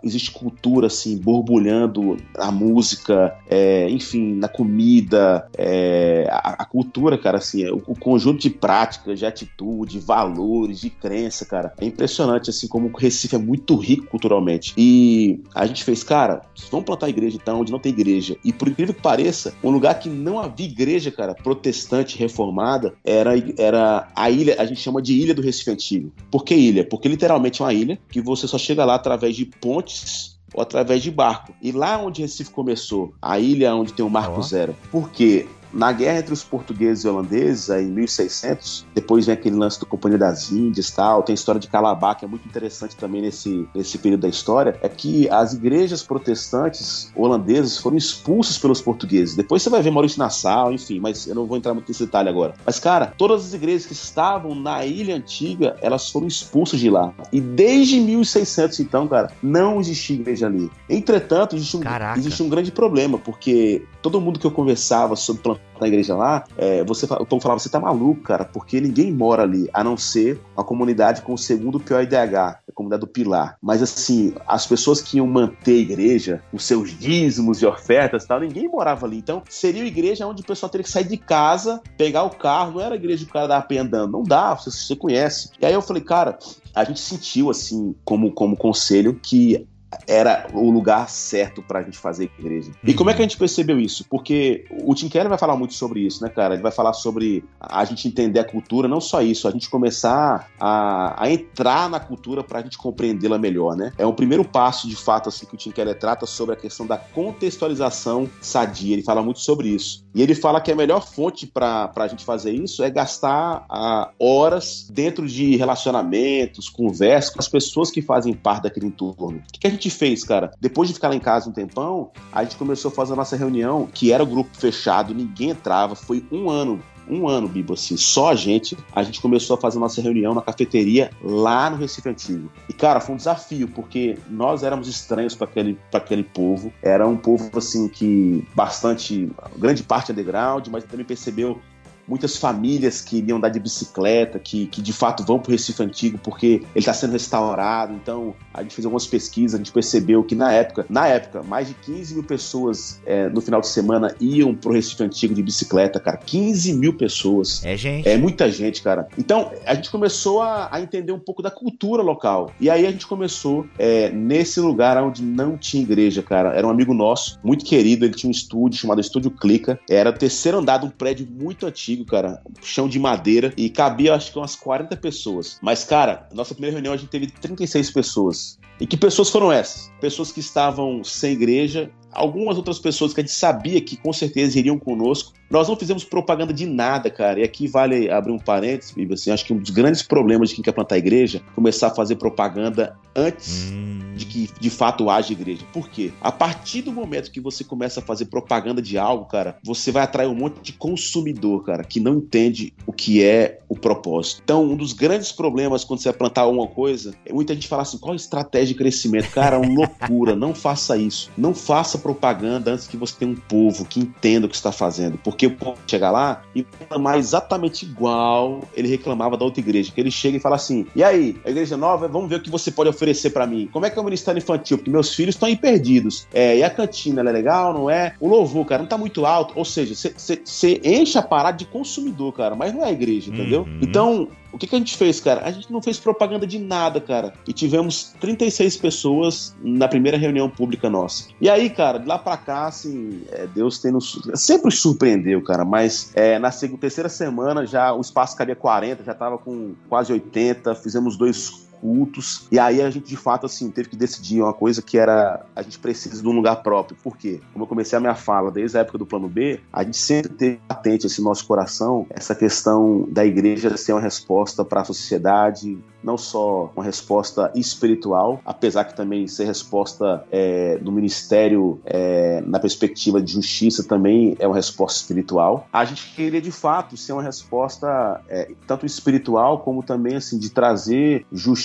existe cultura, assim, borbulhando, a música, é, enfim, na comida, é, a, a, cultura, cara, assim, é, o, o, conjunto de práticas, de atitude, valores, de crença, cara, é impressionante, assim, como o Recife é muito rico culturalmente. E a gente fez, cara, vamos plantar igreja então, onde não tem igreja. E por incrível que pareça, um lugar que não havia igreja, cara, protestante, reformada, era, era a ilha, a gente chama de Ilha do Recife Antigo. Por que ilha? Porque literalmente é uma ilha que você só chega lá através de pontes ou através de barco. E lá onde Recife começou, a ilha onde tem o Marco oh. Zero. Porque na guerra entre os portugueses e holandeses, aí, em 1600, depois vem aquele lance do Companhia das Índias tal, tem a história de Calabar, que é muito interessante também nesse, nesse período da história, é que as igrejas protestantes holandesas foram expulsas pelos portugueses. Depois você vai ver Maurício Nassau, enfim, mas eu não vou entrar muito nesse detalhe agora. Mas, cara, todas as igrejas que estavam na ilha antiga, elas foram expulsas de lá. E desde 1600, então, cara, não existia igreja ali. Entretanto, existe um, existe um grande problema, porque todo mundo que eu conversava sobre plantar na igreja lá, é, você, o povo falava, você tá maluco, cara, porque ninguém mora ali, a não ser uma comunidade com o segundo pior IDH, a comunidade do Pilar. Mas assim, as pessoas que iam manter a igreja, os seus dízimos e ofertas e tal, ninguém morava ali. Então, seria uma igreja onde o pessoal teria que sair de casa, pegar o carro, não era a igreja que o cara dava pé andando, não dá, você, você conhece. E aí eu falei, cara, a gente sentiu, assim, como, como conselho, que era o lugar certo para a gente fazer igreja. E como é que a gente percebeu isso? Porque o Tim Keller vai falar muito sobre isso, né, cara? Ele vai falar sobre a gente entender a cultura, não só isso, a gente começar a, a entrar na cultura para a gente compreendê-la melhor, né? É um primeiro passo, de fato, assim, que o Tim Keller trata sobre a questão da contextualização sadia. Ele fala muito sobre isso. E ele fala que a melhor fonte para a gente fazer isso é gastar a, horas dentro de relacionamentos, conversas com as pessoas que fazem parte daquele entorno. O que, que a gente fez, cara? Depois de ficar lá em casa um tempão, a gente começou a fazer a nossa reunião, que era grupo fechado, ninguém entrava, foi um ano um ano, Bibo, assim, só a gente, a gente começou a fazer nossa reunião na cafeteria lá no Recife Antigo. E, cara, foi um desafio, porque nós éramos estranhos para aquele, aquele povo. Era um povo, assim, que bastante, grande parte underground, mas também percebeu muitas famílias que iriam andar de bicicleta, que, que de fato vão para o Recife Antigo porque ele está sendo restaurado. Então, a gente fez algumas pesquisas, a gente percebeu que na época, na época, mais de 15 mil pessoas é, no final de semana iam para o Recife Antigo de bicicleta, cara. 15 mil pessoas. É gente. É muita gente, cara. Então, a gente começou a, a entender um pouco da cultura local. E aí a gente começou é, nesse lugar onde não tinha igreja, cara. Era um amigo nosso, muito querido, ele tinha um estúdio chamado Estúdio Clica. Era o terceiro andar de um prédio muito antigo antigo, cara, chão de madeira, e cabia acho que umas 40 pessoas. Mas, cara, nossa primeira reunião a gente teve 36 pessoas. E que pessoas foram essas? Pessoas que estavam sem igreja, algumas outras pessoas que a gente sabia que com certeza iriam conosco. Nós não fizemos propaganda de nada, cara. E aqui vale abrir um parênteses, Bíblia, assim, acho que um dos grandes problemas de quem quer plantar igreja é começar a fazer propaganda antes hum. de que de fato haja igreja. Por quê? A partir do momento que você começa a fazer propaganda de algo, cara, você vai atrair um monte de consumidor, cara, que não entende o que é o propósito. Então, um dos grandes problemas quando você vai plantar alguma coisa é muita gente fala assim: qual a estratégia de crescimento? Cara, é uma loucura. não faça isso. Não faça propaganda antes que você tenha um povo que entenda o que está fazendo. Porque o povo chega lá e reclamar exatamente igual ele reclamava da outra igreja. Que ele chega e fala assim: e aí, a igreja nova, vamos ver o que você pode oferecer para mim. Como é que é o ministério infantil? Porque meus filhos estão aí perdidos. É, e a cantina, ela é legal, não é? O louvor, cara, não tá muito alto. Ou seja, você enche a parada de consumidor, cara, mas não é a igreja, entendeu? Uhum. Então, o que, que a gente fez, cara? A gente não fez propaganda de nada, cara. E tivemos 36 pessoas na primeira reunião pública nossa. E aí, cara, de lá pra cá, assim, é, Deus tem nos. Sempre surpreendeu, cara, mas é, na segunda, terceira semana já o espaço cabia 40, já tava com quase 80, fizemos dois cultos. E aí a gente, de fato, assim, teve que decidir uma coisa que era a gente precisa de um lugar próprio. Por quê? Como eu comecei a minha fala desde a época do plano B, a gente sempre teve patente esse nosso coração, essa questão da igreja ser uma resposta para a sociedade, não só uma resposta espiritual, apesar que também ser resposta é, do ministério é, na perspectiva de justiça também é uma resposta espiritual. A gente queria de fato ser uma resposta é, tanto espiritual como também assim de trazer justiça.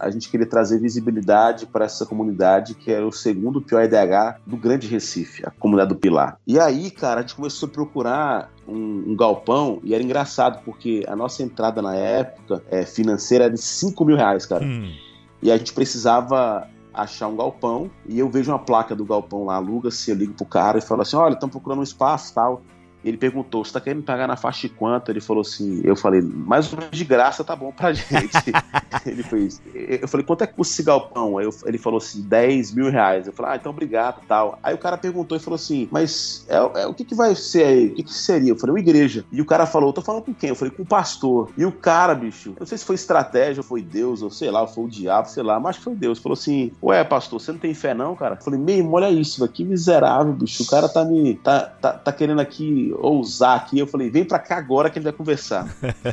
A gente queria trazer visibilidade para essa comunidade que é o segundo pior IDH do Grande Recife, a comunidade do Pilar. E aí, cara, a gente começou a procurar um, um, galpão e era engraçado porque a nossa entrada na época é, financeira era de 5 mil reais, cara. Hum. E a gente precisava achar um galpão e eu vejo uma placa do galpão lá, aluga-se, eu ligo pro cara e falo assim, olha, estão procurando um espaço tal. Ele perguntou, você tá querendo pagar na faixa de quanto? Ele falou assim, eu falei, mais ou menos de graça tá bom pra gente. ele fez, eu falei, quanto é que custa esse galpão? Eu, ele falou assim, 10 mil reais. Eu falei, ah, então obrigado tal. Aí o cara perguntou e falou assim, mas é, é o que que vai ser aí? O que que seria? Eu falei, uma igreja. E o cara falou, tô falando com quem? Eu falei, com o pastor. E o cara, bicho, eu não sei se foi estratégia, ou foi Deus, ou sei lá, ou foi o diabo, sei lá, mas foi Deus. Falou assim, ué, pastor, você não tem fé não, cara? Eu falei, meu, olha isso, que miserável, bicho. O cara tá me, tá, tá, tá querendo aqui ousar aqui. Eu falei, vem pra cá agora que ele vai conversar.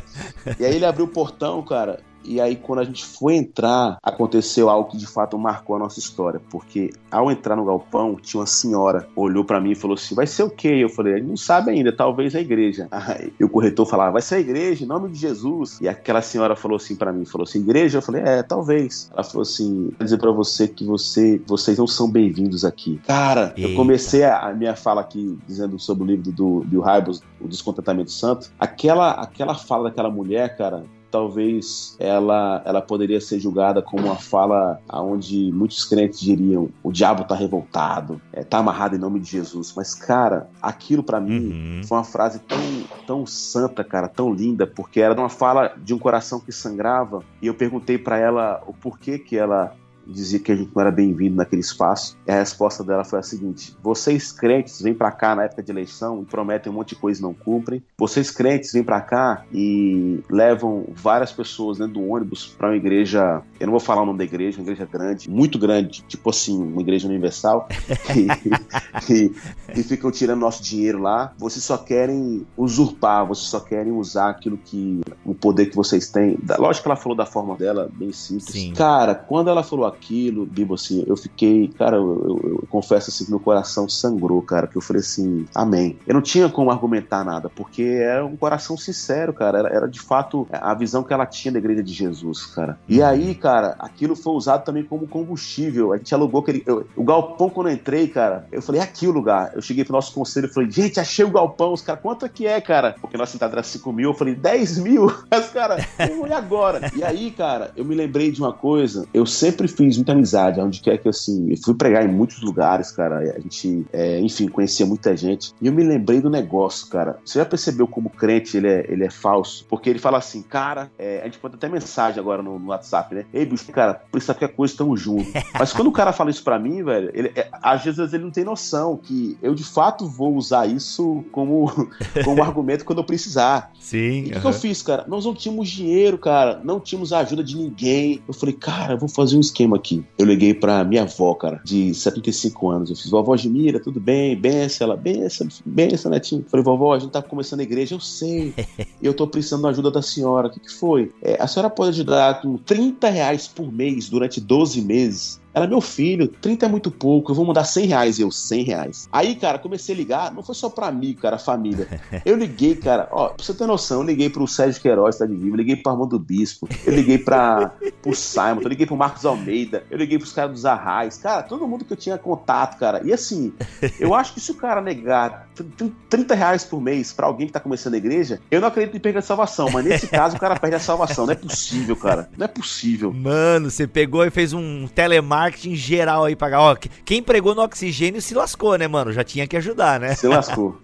e aí ele abriu o portão, cara, e aí, quando a gente foi entrar, aconteceu algo que de fato marcou a nossa história. Porque ao entrar no galpão, tinha uma senhora, olhou para mim e falou assim: Vai ser o quê? Eu falei: Não sabe ainda, talvez a igreja. Aí, e o corretor falava: Vai ser a igreja, em nome de Jesus. E aquela senhora falou assim para mim: Falou assim, igreja? Eu falei: É, talvez. Ela falou assim: Vou dizer para você que você, vocês não são bem-vindos aqui. Cara, Eita. eu comecei a, a, minha fala aqui dizendo sobre o livro do Bill Hybels, O Descontentamento Santo. Aquela, aquela fala daquela mulher, cara, talvez ela, ela poderia ser julgada como uma fala onde muitos crentes diriam: o diabo está revoltado, está é, tá amarrado em nome de Jesus. Mas, cara, aquilo para mim uhum. foi uma frase tão, tão santa, cara, tão linda, porque era uma fala de um coração que sangrava. E eu perguntei para ela o porquê que ela dizia que a gente não era bem-vindo naquele espaço. E a resposta dela foi a seguinte: vocês crentes vêm para cá na época de eleição e prometem um monte de coisa e não cumprem. Vocês crentes vêm para cá e levam várias pessoas dentro do ônibus para uma igreja. Eu não vou falar o nome da igreja, uma igreja grande, muito grande, tipo assim, uma igreja universal. e, e, e ficam tirando nosso dinheiro lá. Vocês só querem usurpar, vocês só querem usar aquilo que o poder que vocês têm. Lógico que ela falou da forma dela, bem simples. Sim. Cara, quando ela falou aquilo, Bibo, assim, eu fiquei, cara, eu, eu, eu, confesso assim que meu coração sangrou, cara, que eu falei assim, amém. Eu não tinha como argumentar nada, porque era um coração sincero, cara, era, era de fato a visão que ela tinha da igreja de Jesus, cara. E aí, cara, aquilo foi usado também como combustível. A gente alugou aquele. Eu, o galpão, quando eu entrei, cara, eu falei, é aqui o lugar. Eu cheguei pro nosso conselho e falei, gente, achei o galpão. Os caras, quanto é que é, cara? Porque nossa entrada era 5 mil. Eu falei, 10 mil? Mas, cara, e agora? E aí, cara, eu me lembrei de uma coisa. Eu sempre fiz fiz muita amizade, onde quer que assim, eu fui pregar em muitos lugares, cara. A gente, é, enfim, conhecia muita gente. E eu me lembrei do negócio, cara. Você já percebeu como crente ele é, ele é falso? Porque ele fala assim, cara, é, a gente pode até mensagem agora no, no, WhatsApp, né? Ei, bicho, cara, precisa qualquer coisa, estamos juntos. Mas quando o cara fala isso pra mim, velho, ele, é, às vezes ele não tem noção que eu de fato vou usar isso como, como argumento quando eu precisar. Sim. E o que eu fiz, cara? Nós não tínhamos dinheiro, cara. Não tínhamos a ajuda de ninguém. Eu falei, cara, eu vou fazer um esquema aqui. Eu liguei pra minha avó, cara, de 75 anos. Eu fiz, vovó Gemira, tudo bem? Benção, ela, benção, benção, netinho. Falei, vovó, a gente tá começando a igreja, eu sei. eu tô precisando da ajuda da senhora. O que, que foi? É, a senhora pode ajudar com 30 reais por mês durante 12 meses ela, meu filho, 30 é muito pouco, eu vou mandar 100 reais. Eu, 100 reais. Aí, cara, comecei a ligar, não foi só pra mim, cara, a família. Eu liguei, cara, ó, pra você ter noção, eu liguei pro Sérgio Queiroz, tá de vivo, eu liguei pro Armando Bispo, eu liguei pra, pro Simon, eu liguei pro Marcos Almeida, eu liguei pros caras dos Arrais, cara, todo mundo que eu tinha contato, cara. E assim, eu acho que se o cara negar 30 reais por mês pra alguém que tá começando a igreja, eu não acredito em perda de salvação, mas nesse caso o cara perde a salvação. Não é possível, cara. Não é possível. Mano, você pegou e fez um telemarketing marketing geral aí pagar. Ó, quem pregou no oxigênio se lascou, né, mano? Já tinha que ajudar, né? Se lascou.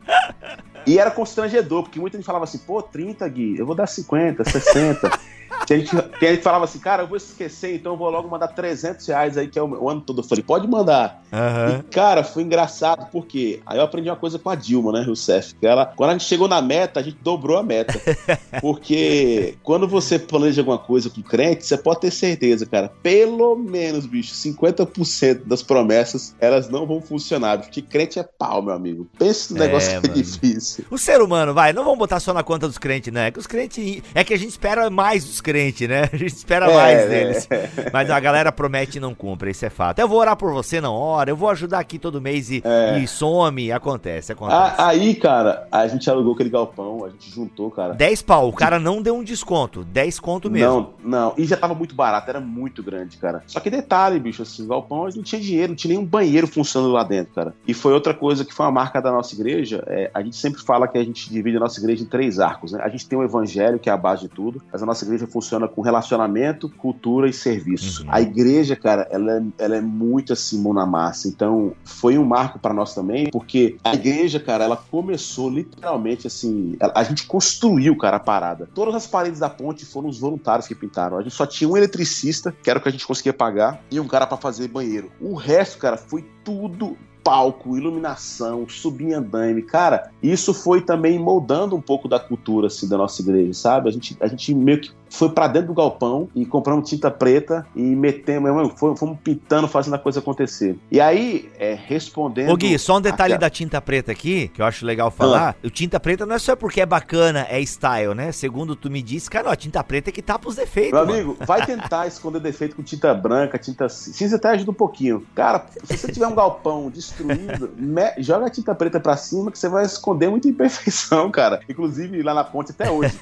E era constrangedor, porque muita gente falava assim, pô, 30, Gui, eu vou dar 50, 60. Que a, gente, que falava assim, cara, eu vou esquecer, então eu vou logo mandar 300 reais aí, que é o, ano todo. Eu falei, pode mandar. Uhum. E, cara, foi engraçado, porque aí eu aprendi uma coisa com a Dilma, né, Rousseff, que ela, quando a gente chegou na meta, a gente dobrou a meta. Porque quando você planeja alguma coisa com crente, você pode ter certeza, cara, pelo menos, bicho, 50% das promessas, elas não vão funcionar, porque crente é pau, meu amigo. Pensa no é, negócio é, que é difícil. O ser humano, vai, não vamos botar só na conta dos crentes, né? É que os crentes, é que a gente espera mais dos crente, né? A gente espera é, mais é. deles. Mas a galera promete e não cumpre, isso é fato. Eu vou orar por você na hora, eu vou ajudar aqui todo mês e, é. e some, acontece, acontece. aí, cara, a gente alugou aquele galpão, a gente juntou, cara. 10 pau, o cara não deu um desconto, 10 conto mesmo. Não, não, e já tava muito barato, era muito grande, cara. Só que detalhe, bicho, assim, o galpão a gente não tinha dinheiro, não tinha nenhum banheiro funcionando lá dentro, cara. E foi outra coisa que foi uma marca da nossa igreja, é, a gente sempre fala que a gente divide a nossa igreja em três arcos, né? A gente tem o evangelho, que é a base de tudo, mas a nossa igreja funciona com relacionamento, cultura e serviço. Uhum. A igreja, cara, ela é, ela é muito assim, mão na massa. Então, foi um marco para nós também, porque a igreja, cara, ela começou literalmente assim, a, gente construiu, cara, a parada. Todas as paredes da ponte foram os voluntários que pintaram. A gente só tinha um eletricista, que era o que a gente conseguia pagar, e um cara para fazer banheiro. O resto, cara, foi tudo palco, iluminação, subir andaime. Cara, isso foi também moldando um pouco da cultura assim, da nossa igreja, sabe? A gente, a gente meio que foi para dentro do galpão e compramos tinta preta e metemos, fomos, pintando, fazendo a coisa acontecer. E aí, é, respondendo. Ô Gui, só um detalhe da tinta preta aqui, que eu acho legal falar. Ah. O tinta preta não é só porque é bacana, é style, né? Segundo tu me disse, cara, ó, a tinta preta é que tapa os defeitos. Meu mano. amigo, vai tentar esconder defeito com tinta branca, tinta cinza até ajuda um pouquinho. Cara, se você tiver um galpão destruído, me... joga a tinta preta pra cima que você vai esconder muita imperfeição, cara. Inclusive lá na ponte até hoje.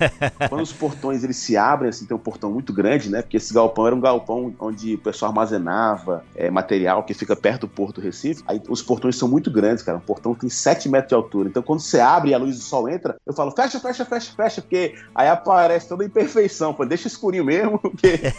quando os portões eles se abrem, assim, tem um portão muito grande, né? Porque esse galpão era um galpão onde o pessoal armazenava é, material que fica perto do Porto Recife. Aí os portões são muito grandes, cara. Um portão tem 7 metros de altura. Então quando você abre e a luz do sol entra, eu falo, fecha, fecha, fecha, fecha, porque aí aparece toda a imperfeição. Pô, deixa escurinho mesmo, porque.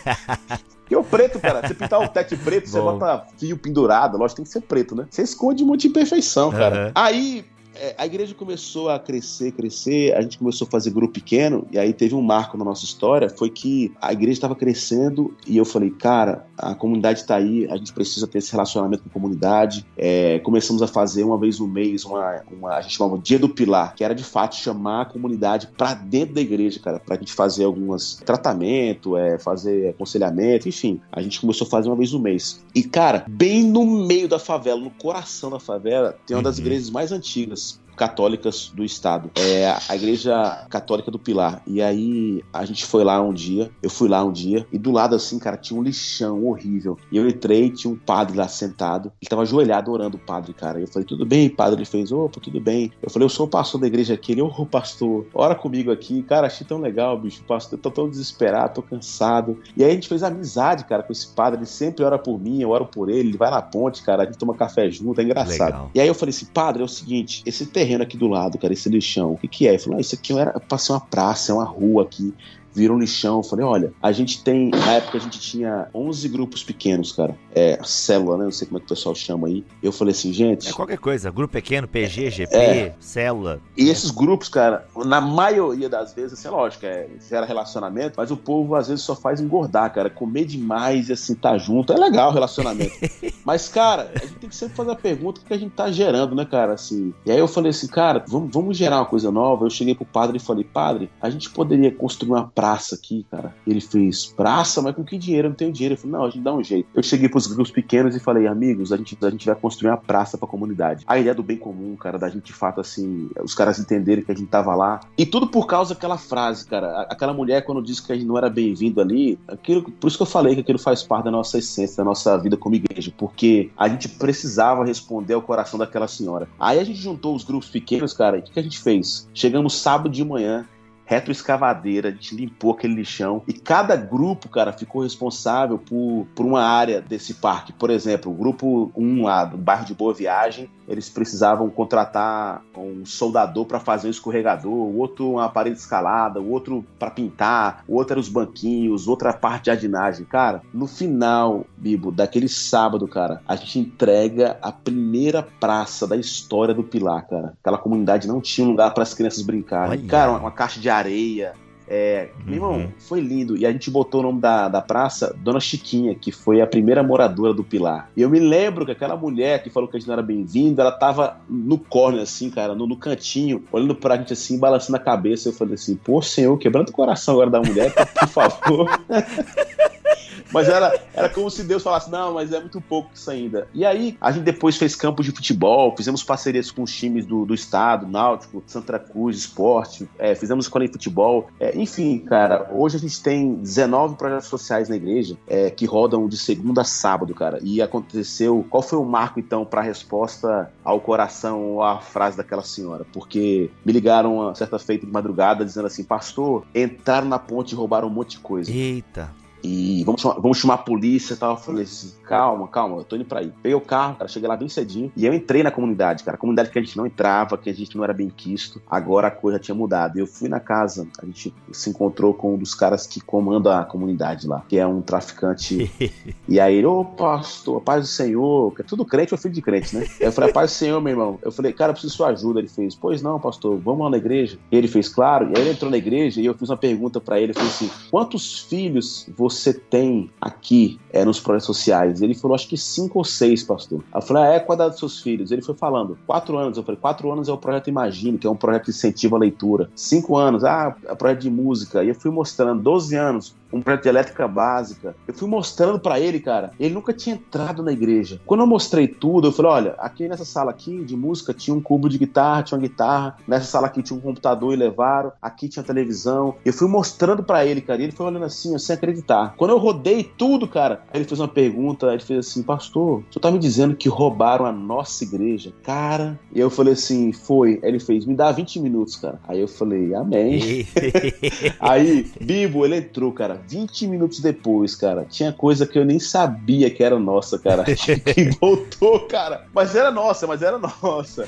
Porque o preto, cara, você pintar o teto preto, você bota fio pendurado, lógico, tem que ser preto, né? Você esconde um monte de imperfeição, cara. Uhum. Aí, é, a igreja começou a crescer, crescer, a gente começou a fazer grupo pequeno, e aí teve um marco na nossa história, foi que a igreja estava crescendo e eu falei, cara, a comunidade está aí, a gente precisa ter esse relacionamento com a comunidade. É, começamos a fazer uma vez no mês, uma, uma, a gente chamava Dia do Pilar, que era de fato chamar a comunidade para dentro da igreja, cara, para a gente fazer alguns tratamento, é, fazer aconselhamento, enfim. A gente começou a fazer uma vez no mês. E, cara, bem no meio da favela, no coração da favela, tem uma das uhum. igrejas mais antigas católicas do estado. É a Igreja Católica do Pilar. E aí a gente foi lá um dia, eu fui lá um dia, e do lado assim, cara, tinha um lixão horrível. E eu entrei, tinha um padre lá sentado, ele tava ajoelhado orando o padre, cara. Eu falei, tudo bem, padre? Ele fez, opa, tudo bem. Eu falei, eu sou o pastor da igreja aqui. Ele, ô, oh, pastor, ora comigo aqui. Cara, achei tão legal, bicho. Pastor, eu tô tão desesperado, tô cansado. E aí a gente fez amizade, cara, com esse padre. Ele sempre ora por mim, eu oro por ele. Ele vai na ponte, cara, a gente toma café junto, é engraçado. Legal. E aí eu falei assim, padre, é o seguinte, esse terreno terreno aqui do lado, cara, esse lixão. O que, que é? Ele falou, ah, isso aqui era pra ser uma praça, é uma rua aqui virou um lixão. Eu falei, olha, a gente tem. Na época a gente tinha 11 grupos pequenos, cara. É, célula, né? Não sei como é que o pessoal chama aí. Eu falei assim, gente. É qualquer coisa, grupo pequeno, PG, GP, é, célula. E esses grupos, cara, na maioria das vezes, assim, lógico, é, gera relacionamento, mas o povo às vezes só faz engordar, cara. Comer demais e assim, tá junto. É legal o relacionamento. mas, cara, a gente tem que sempre fazer a pergunta que a gente tá gerando, né, cara? Assim. E aí eu falei assim, cara, vamos, vamos gerar uma coisa nova. Eu cheguei pro padre e falei, padre, a gente poderia construir uma praça aqui, cara. Ele fez, praça, mas com que dinheiro? Eu não tenho dinheiro. Eu falei, não, a gente dá um jeito. Eu cheguei pros grupos pequenos e falei, amigos, a gente, a gente vai construir uma praça pra comunidade. A ideia do bem comum, cara, da gente de fato, assim, os caras entenderem que a gente tava lá. E tudo por causa daquela frase, cara. Aquela mulher, quando disse que a gente não era bem-vindo ali, aquilo, por isso que eu falei que aquilo faz parte da nossa essência, da nossa vida como igreja, porque a gente precisava responder ao coração daquela senhora. Aí a gente juntou os grupos pequenos, cara, e o que, a gente fez? Chegamos sábado de manhã, retroescavadeira, a gente limpou aquele lixão e cada grupo, cara, ficou responsável por, por uma área desse parque. Por exemplo, o grupo 1 lá do bairro de Boa Viagem, eles precisavam contratar um soldador para fazer um escorregador, o outro uma parede escalada, o outro para pintar, o outro era os banquinhos, outra parte de jardinagem. Cara, no final, Bibo, daquele sábado, cara, a gente entrega a primeira praça da história do Pilar, cara. Aquela comunidade não tinha um lugar para as crianças brincarem. Cara, uma, uma caixa de areia. É, uhum. Meu irmão, foi lindo. E a gente botou o nome da, da praça Dona Chiquinha, que foi a primeira moradora do Pilar. E eu me lembro que aquela mulher que falou que a gente não era bem-vindo, ela tava no corner, assim, cara, no, no, cantinho, olhando pra gente assim, balançando a cabeça. Eu falei assim, pô, senhor, quebrando o coração agora da mulher, por favor. Mas era, era como se Deus falasse: não, mas é muito pouco isso ainda. E aí, a gente depois fez campos de futebol, fizemos parcerias com os times do, do estado, Náutico, Santa Cruz, Esporte, é, fizemos escola de futebol. É, enfim, cara, hoje a gente tem 19 projetos sociais na igreja é, que rodam de segunda a sábado, cara. E aconteceu. Qual foi o marco, então, para a resposta ao coração ou à frase daquela senhora? Porque me ligaram uma certa feita de madrugada dizendo assim: Pastor, entraram na ponte e roubaram um monte de coisa. Eita. E vamos chamar, vamos chamar a polícia e tal. Eu falei assim, calma, calma, eu tô indo pra aí. Peguei o carro, cara, cheguei lá bem cedinho. E eu entrei na comunidade, cara. Comunidade que a gente não entrava, que a gente não era bem quisto. Agora a coisa tinha mudado. Eu fui na casa, a gente se encontrou com um dos caras que comanda a comunidade lá, que é um traficante. e aí ele, ô pastor, paz do Senhor, que é tudo crente ou filho de crente, né? Eu falei, paz do Senhor, meu irmão. Eu falei, cara, eu preciso de sua ajuda. Ele fez, pois não, pastor, vamos lá na igreja. E ele fez, claro. E aí ele entrou na igreja e eu fiz uma pergunta para ele. Eu falei assim, quantos filhos você tem aqui é, nos projetos sociais? Ele falou, acho que cinco ou seis, pastor. Eu falei, ah, é qual dos seus filhos? Ele foi falando, quatro anos. Eu falei, quatro anos é o projeto Imagine, que é um projeto que incentiva a leitura. Cinco anos, ah, é projeto de música. E eu fui mostrando, doze anos, um projeto de elétrica básica. Eu fui mostrando para ele, cara. Ele nunca tinha entrado na igreja. Quando eu mostrei tudo, eu falei: olha, aqui nessa sala aqui de música tinha um cubo de guitarra, tinha uma guitarra. Nessa sala aqui tinha um computador e levaram. Aqui tinha televisão. Eu fui mostrando para ele, cara. E ele foi olhando assim, sem acreditar. Quando eu rodei tudo, cara, ele fez uma pergunta. Ele fez assim: Pastor, você tá me dizendo que roubaram a nossa igreja? Cara. E eu falei assim: Foi. Aí ele fez: Me dá 20 minutos, cara. Aí eu falei: Amém. Aí, Bibo, ele entrou, cara 20 minutos depois, cara, tinha coisa que eu nem sabia que era nossa, cara. que voltou, cara. Mas era nossa, mas era nossa.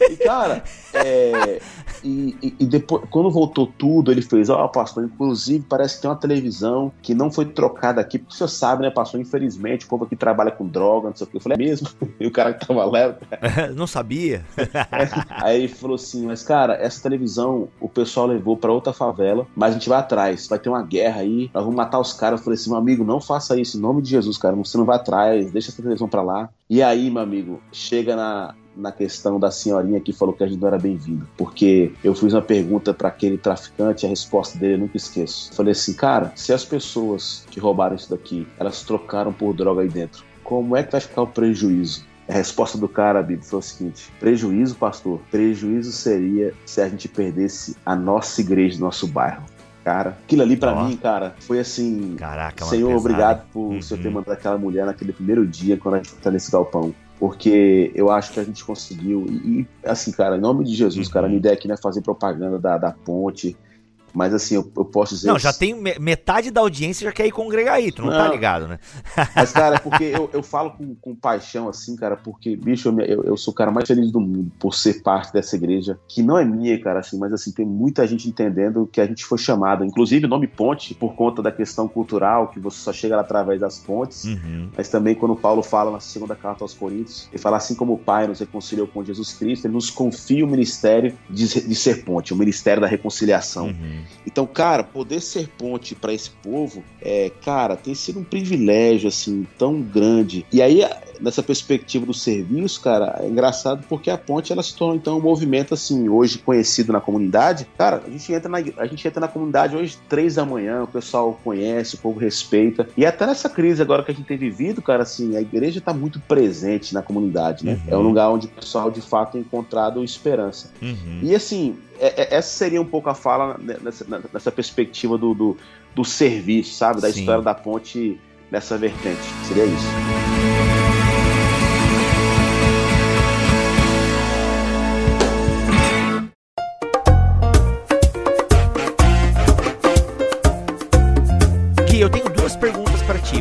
E, cara, é, e, e, e, depois, quando voltou tudo, ele fez: Ó, oh, pastor, inclusive parece que tem uma televisão que não foi trocada aqui, porque você sabe, né, pastor? Infelizmente, o povo aqui trabalha com droga, não sei o que. Eu falei: É mesmo? E o cara que tava lá. não sabia. Aí ele falou assim: Mas, cara, essa televisão o pessoal levou para outra favela, mas a gente vai atrás, vai ter uma guerra aí, nós vamos matar os caras. Eu falei assim: meu amigo, não faça isso, em nome de Jesus, cara. Você não vai atrás, deixa essa televisão pra lá. E aí, meu amigo, chega na, na questão da senhorinha que falou que a gente não era bem-vindo. Porque eu fiz uma pergunta para aquele traficante, a resposta dele eu nunca esqueço. Eu falei assim, cara, se as pessoas que roubaram isso daqui, elas trocaram por droga aí dentro, como é que vai ficar o prejuízo? A resposta do cara, Bíblia, foi o seguinte: prejuízo, pastor, prejuízo seria se a gente perdesse a nossa igreja, nosso bairro. Cara, aquilo ali para mim, cara, foi assim. Caraca, Senhor, obrigado por uhum. você ter mandado aquela mulher naquele primeiro dia quando a gente tá nesse galpão porque eu acho que a gente conseguiu. E, assim, cara, em nome de Jesus, uhum. cara, a minha ideia aqui não é fazer propaganda da, da ponte, mas assim, eu, eu, posso dizer. Não, já tem metade da audiência já quer ir congregar aí, tu não, tá não tá ligado, né? Mas, cara, é porque eu, eu falo com, com paixão, assim, cara, porque, bicho, eu, eu, sou o cara mais feliz do mundo por ser parte dessa igreja, que não é minha, cara, assim, mas assim, tem muita gente entendendo que a gente foi chamado. Inclusive, o nome Ponte, por conta da questão cultural, que você só chega lá através das pontes, uhum. mas também quando Paulo fala na segunda carta aos Coríntios, ele fala assim como o Pai nos reconciliou com Jesus Cristo, ele nos confia o ministério de, de ser ponte, o ministério da reconciliação. Uhum. Então, cara, poder ser ponte para esse povo, é, cara, tem sido um privilégio assim tão grande. E aí, nessa perspectiva do serviço, cara, é engraçado porque a ponte ela se tornou então um movimento assim hoje conhecido na comunidade. Cara, a gente entra na a gente entra na comunidade hoje três da manhã, o pessoal conhece, o povo respeita. E até nessa crise agora que a gente tem vivido, cara, assim, a igreja está muito presente na comunidade, né? Uhum. É um lugar onde o pessoal de fato tem encontrado esperança. Uhum. E assim, é, é, essa seria um pouco a fala nessa, nessa perspectiva do, do, do, serviço, sabe? Da Sim. história da ponte nessa vertente. Seria isso.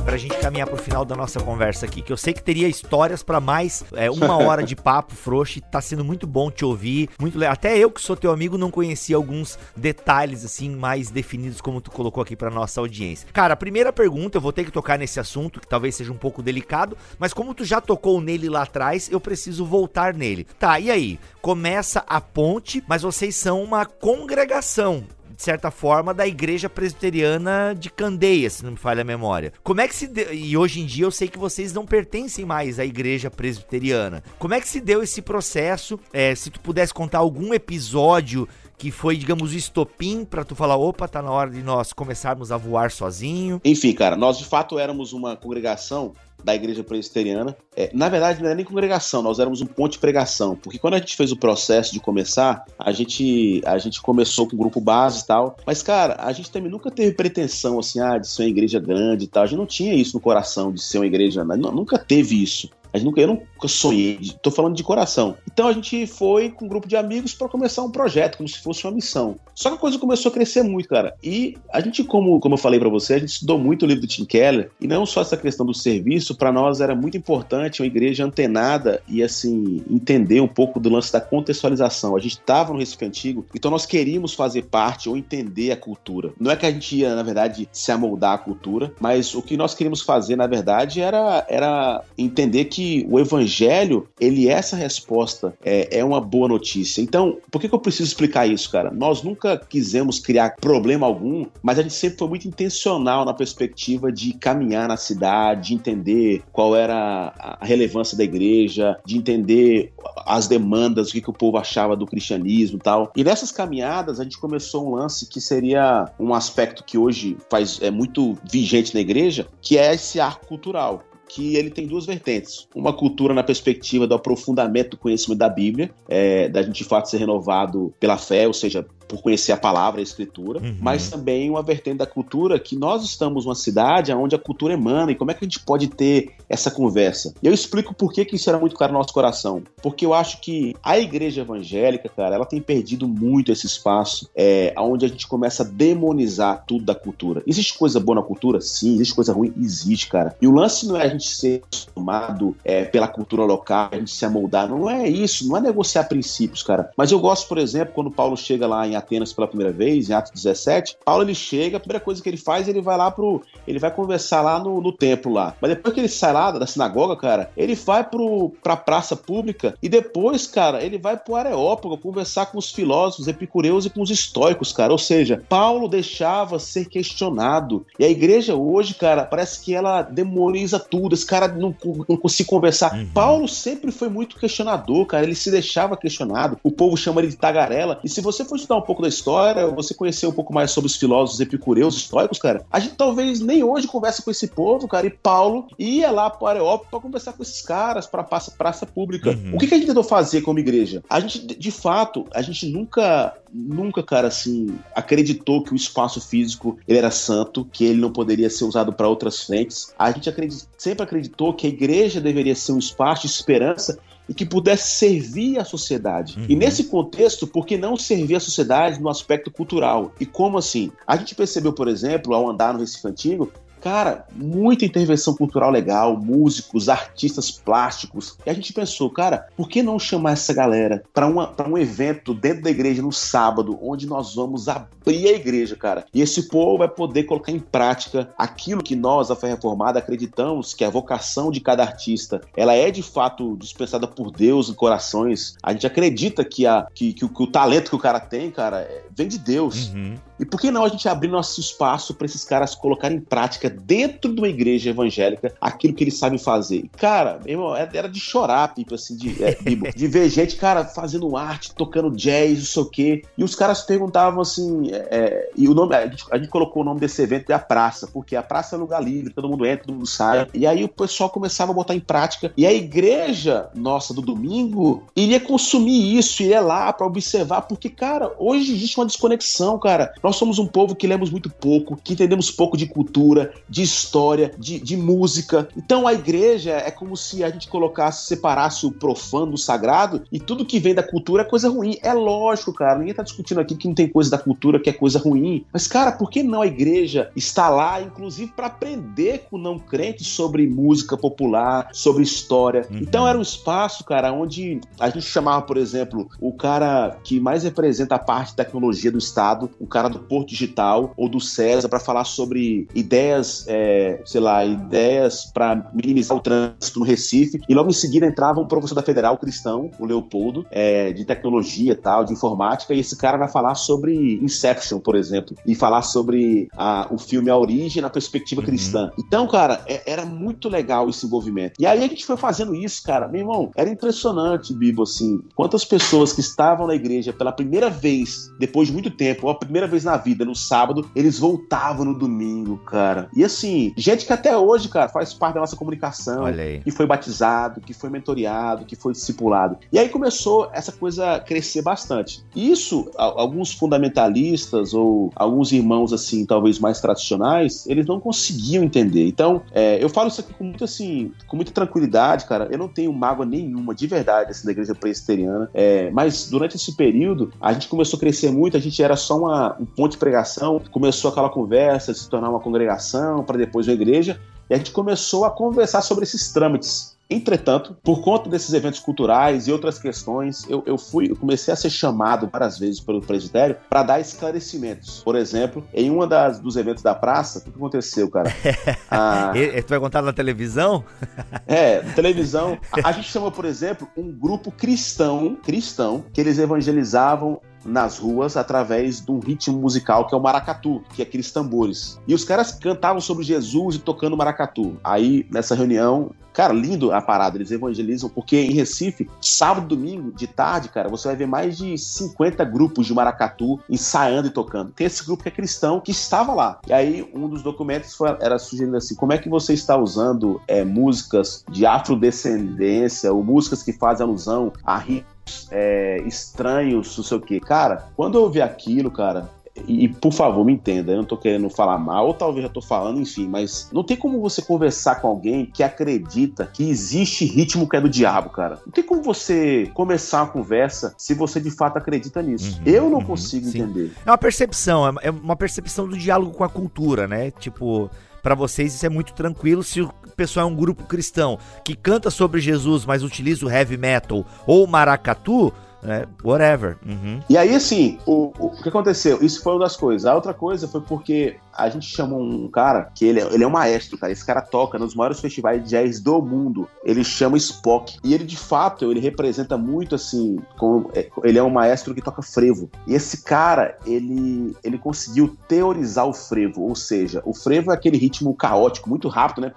Pra gente caminhar pro final da nossa conversa aqui, que eu sei que teria histórias para mais é, uma hora de papo frouxo, tá sendo muito bom te ouvir, muito legal. Até eu que sou teu amigo não conhecia alguns detalhes assim mais definidos como tu colocou aqui para nossa audiência. Cara, a primeira pergunta, eu vou ter que tocar nesse assunto, que talvez seja um pouco delicado, mas como tu já tocou nele lá atrás, eu preciso voltar nele. Tá, e aí? Começa a ponte, mas vocês são uma congregação de certa forma, da igreja presbiteriana de Candeia, se não me falha a memória. Como é que se deu, e hoje em dia eu sei que vocês não pertencem mais à igreja presbiteriana. Como é que se deu esse processo? É, se tu pudesse contar algum episódio que foi, digamos, o estopim para tu falar, opa, tá na hora de nós começarmos a voar sozinho. Enfim, cara, nós de fato éramos uma congregação da igreja presbiteriana. É, na verdade, não era nem congregação, nós éramos um ponto de pregação, porque quando a gente fez o processo de começar, a gente, a gente começou com o grupo base e tal, mas, cara, a gente também nunca teve pretensão, assim, ah, de ser uma igreja grande e tal, a gente não tinha isso no coração, de ser uma igreja, nunca teve isso. A gente nunca, eu nunca sonhei, tô falando de coração. Então a gente foi com um grupo de amigos para começar um projeto, como se fosse uma missão. Só que a coisa começou a crescer muito, cara. E a gente, como, como eu falei para você, a gente estudou muito o livro do Tim Keller, e não só essa questão do serviço, para nós era muito importante uma igreja antenada e, assim, entender um pouco do lance da contextualização. A gente estava no Recife Antigo, então nós queríamos fazer parte ou entender a cultura. Não é que a gente ia, na verdade, se amoldar à cultura, mas o que nós queríamos fazer, na verdade, era, era entender que que o evangelho, ele é essa resposta, é, é uma boa notícia. Então, por que, que eu preciso explicar isso, cara? Nós nunca quisemos criar problema algum, mas a gente sempre foi muito intencional na perspectiva de caminhar na cidade, de entender qual era a relevância da igreja, de entender as demandas, o que, que o povo achava do cristianismo e tal. E nessas caminhadas, a gente começou um lance que seria um aspecto que hoje faz, é muito vigente na igreja, que é esse arco cultural que ele tem duas vertentes. Uma cultura na perspectiva do aprofundamento do conhecimento da Bíblia, é, da gente de fato ser renovado pela fé, ou seja, por conhecer a palavra, a escritura, uhum. mas também uma vertente da cultura que nós estamos numa cidade onde a cultura emana e como é que a gente pode ter essa conversa. E eu explico por que, que isso era muito claro no nosso coração. Porque eu acho que a igreja evangélica, cara, ela tem perdido muito esse espaço é, onde a gente começa a demonizar tudo da cultura. Existe coisa boa na cultura? Sim. Existe coisa ruim? Existe, cara. E o lance não é a gente ser tomado é, pela cultura local, a gente se amoldar. Não é isso, não é negociar princípios, cara. Mas eu gosto, por exemplo, quando Paulo chega lá em Atenas pela primeira vez, em Atos 17, Paulo ele chega, a primeira coisa que ele faz, ele vai lá pro. Ele vai conversar lá no, no templo lá. Mas depois que ele sai lá da sinagoga, cara, ele vai pro, pra praça pública e depois, cara, ele vai pro Areópago conversar com os filósofos epicureus e com os estoicos, cara. Ou seja, Paulo deixava ser questionado. E a igreja hoje, cara, parece que ela demoniza tudo. Esse cara não, não consegue conversar. Uhum. Paulo sempre foi muito questionador, cara. Ele se deixava questionado. O povo chama ele de tagarela. E se você for estudar um pouco da história, você conhecer um pouco mais sobre os filósofos epicureus, históricos, cara, a gente talvez nem hoje conversa com esse povo, cara, e Paulo ia lá para Areópago para conversar com esses caras, para praça, praça pública. Uhum. O que, que a gente tentou fazer como igreja? A gente, de fato, a gente nunca, nunca, cara, assim, acreditou que o espaço físico ele era santo, que ele não poderia ser usado para outras frentes. A gente acredit, sempre acreditou que a igreja deveria ser um espaço de esperança e que pudesse servir a sociedade. Uhum. E nesse contexto, por que não servir a sociedade no aspecto cultural? E como assim? A gente percebeu, por exemplo, ao andar no Recife Antigo, Cara, muita intervenção cultural legal, músicos, artistas plásticos. E a gente pensou, cara, por que não chamar essa galera para um evento dentro da igreja no sábado, onde nós vamos abrir a igreja, cara? E esse povo vai poder colocar em prática aquilo que nós, a Fé Reformada, acreditamos que a vocação de cada artista, ela é de fato dispensada por Deus em corações. A gente acredita que, a, que, que, o, que o talento que o cara tem, cara, vem de Deus. Uhum. E por que não a gente abrir nosso espaço para esses caras colocarem em prática dentro de uma igreja evangélica aquilo que eles sabem fazer? Cara, irmão, é, era de chorar, Pipo, assim, de, é, de ver gente, cara, fazendo arte, tocando jazz, não sei o quê. E os caras perguntavam assim, é, é, e o nome, a gente, a gente, colocou o nome desse evento é a praça, porque a praça é um lugar livre, todo mundo entra, todo mundo sai. E aí o pessoal começava a botar em prática. E a igreja nossa do domingo iria consumir isso, iria lá para observar, porque, cara, hoje existe uma desconexão, cara. Nós somos um povo que lemos muito pouco, que entendemos pouco de cultura, de história, de, de música. Então a igreja é como se a gente colocasse, separasse o profano do sagrado e tudo que vem da cultura é coisa ruim. É lógico, cara. Ninguém tá discutindo aqui que não tem coisa da cultura que é coisa ruim. Mas, cara, por que não a igreja está lá, inclusive, para aprender com não crentes sobre música popular, sobre história? Uhum. Então era um espaço, cara, onde a gente chamava, por exemplo, o cara que mais representa a parte de tecnologia do Estado, o cara do Porto Digital ou do César para falar sobre ideias, é, sei lá, ideias para minimizar o trânsito no Recife. E logo em seguida entrava um professor da Federal cristão, o Leopoldo, é, de tecnologia tal, de informática, e esse cara vai falar sobre Inception, por exemplo, e falar sobre a, o filme A Origem na perspectiva uhum. cristã. Então, cara, é, era muito legal esse envolvimento. E aí a gente foi fazendo isso, cara. Meu irmão, era impressionante, Bibo, assim, quantas pessoas que estavam na igreja pela primeira vez, depois de muito tempo, ou a primeira vez na vida, no sábado, eles voltavam no domingo, cara. E assim, gente que até hoje, cara, faz parte da nossa comunicação, que foi batizado, que foi mentoreado, que foi discipulado. E aí começou essa coisa a crescer bastante. Isso, alguns fundamentalistas ou alguns irmãos, assim, talvez mais tradicionais, eles não conseguiam entender. Então, é, eu falo isso aqui com muito, assim, com muita tranquilidade, cara. Eu não tenho mágoa nenhuma, de verdade, assim, da igreja presbiteriana. É, mas durante esse período, a gente começou a crescer muito, a gente era só uma, um ponto de pregação, começou aquela conversa, se tornar uma congregação, para depois uma igreja, e a gente começou a conversar sobre esses trâmites Entretanto, por conta desses eventos culturais e outras questões, eu, eu fui, eu comecei a ser chamado várias vezes pelo presbitério para dar esclarecimentos. Por exemplo, em um dos eventos da praça, o que aconteceu, cara? ah, tu vai contar na televisão? é, na televisão. A, a gente chamou, por exemplo, um grupo cristão, cristão, que eles evangelizavam nas ruas através de um ritmo musical que é o maracatu, que é aqueles tambores. E os caras cantavam sobre Jesus e tocando maracatu. Aí, nessa reunião, cara, lindo a parada, eles evangelizam, porque em Recife, sábado, domingo, de tarde, cara, você vai ver mais de 50 grupos de maracatu ensaiando e tocando. Tem esse grupo que é cristão que estava lá. E aí, um dos documentos foi, era sugerindo assim: como é que você está usando é, músicas de afrodescendência ou músicas que fazem alusão a ritmos é, estranhos, não sei o quê. Cara, quando eu ouvi aquilo, cara, e, e, por favor, me entenda, eu não tô querendo falar mal, ou talvez já tô falando, enfim, mas não tem como você conversar com alguém que acredita que existe ritmo que é do diabo, cara. Não tem como você começar uma conversa se você de fato acredita nisso. Uhum, eu não uhum, consigo sim. entender. É uma percepção, é, é uma percepção do diálogo com a cultura, né? Tipo, para vocês isso é muito tranquilo se o pessoal é um grupo cristão que canta sobre Jesus, mas utiliza o heavy metal ou maracatu, né? Whatever. Uhum. E aí, assim, o, o, o, que aconteceu? Isso foi uma das coisas. A outra coisa foi porque a gente chamou um cara que ele, é, ele é um maestro, cara. Esse cara toca nos maiores festivais de jazz do mundo. Ele chama Spock. E ele, de fato, ele representa muito, assim, com, é, ele é um maestro que toca frevo. E esse cara, ele, ele conseguiu teorizar o frevo. Ou seja, o frevo é aquele ritmo caótico, muito rápido, né?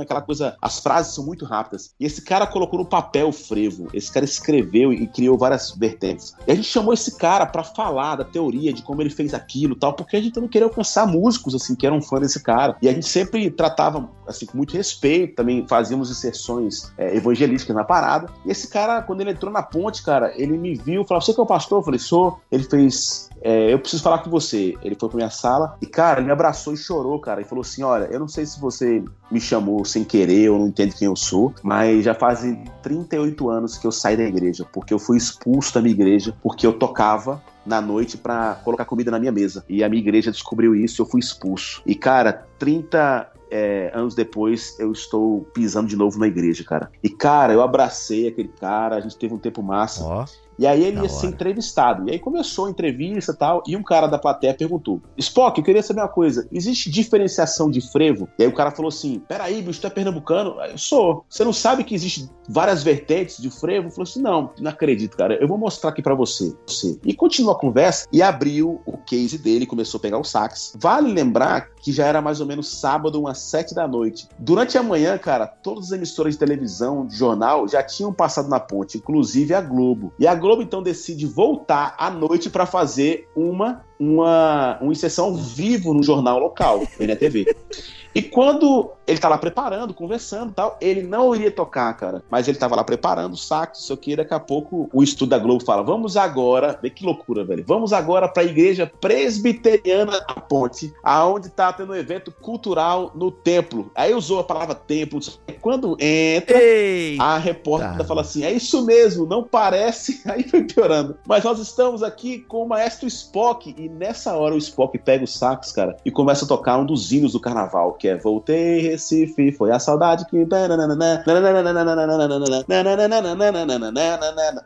Aquela coisa. As frases são muito rápidas. E esse cara colocou no papel o frevo. Esse cara escreveu e criou várias vertentes. E a gente chamou esse cara para falar da teoria, de como ele fez aquilo tal, porque a gente não queria alcançar músicos, assim, que eram fã desse cara. E a gente sempre tratava, assim, com muito respeito, também fazíamos inserções é, evangelísticas na parada. E esse cara, quando ele entrou na ponte, cara, ele me viu, falou: Você que é o pastor? Eu falei: Sou. Ele fez é, eu preciso falar com você. Ele foi pra minha sala e, cara, ele me abraçou e chorou, cara. E falou assim: Olha, eu não sei se você me chamou sem querer ou não entende quem eu sou, mas já fazem 38 anos que eu saí da igreja, porque eu fui expulso da minha igreja, porque eu tocava na noite para colocar comida na minha mesa. E a minha igreja descobriu isso, eu fui expulso. E, cara, 30 é, anos depois eu estou pisando de novo na igreja, cara. E, cara, eu abracei aquele cara, a gente teve um tempo massa. Oh. E aí ele ia ser entrevistado. E aí começou a entrevista e tal, e um cara da plateia perguntou: Spock, eu queria saber uma coisa: existe diferenciação de frevo? E aí o cara falou assim: peraí, bicho, tu é pernambucano? Eu sou. Você não sabe que existe várias vertentes de frevo? Falou assim: não, não acredito, cara. Eu vou mostrar aqui para você. você. E continuou a conversa e abriu o case dele, começou a pegar o sax. Vale lembrar que já era mais ou menos sábado, umas sete da noite. Durante a manhã, cara, todas as emissoras de televisão, de jornal, já tinham passado na ponte, inclusive a Globo. E a Globo então decide voltar à noite para fazer uma uma, uma inserção vivo no jornal local, NTV. E quando ele tá lá preparando, conversando e tal, ele não iria tocar, cara. Mas ele tava lá preparando o saco, isso aqui, daqui a pouco o estudo da Globo fala: vamos agora, vê que loucura, velho. Vamos agora pra igreja presbiteriana a ponte, aonde tá tendo um evento cultural no templo. Aí usou a palavra templo. Quando entra, Ei, a repórter tá. fala assim: é isso mesmo, não parece. Aí foi piorando. Mas nós estamos aqui com o maestro Spock, e nessa hora o Spock pega os sacos, cara, e começa a tocar um dos hinos do carnaval, que é Voltei, Recife, foi a saudade que.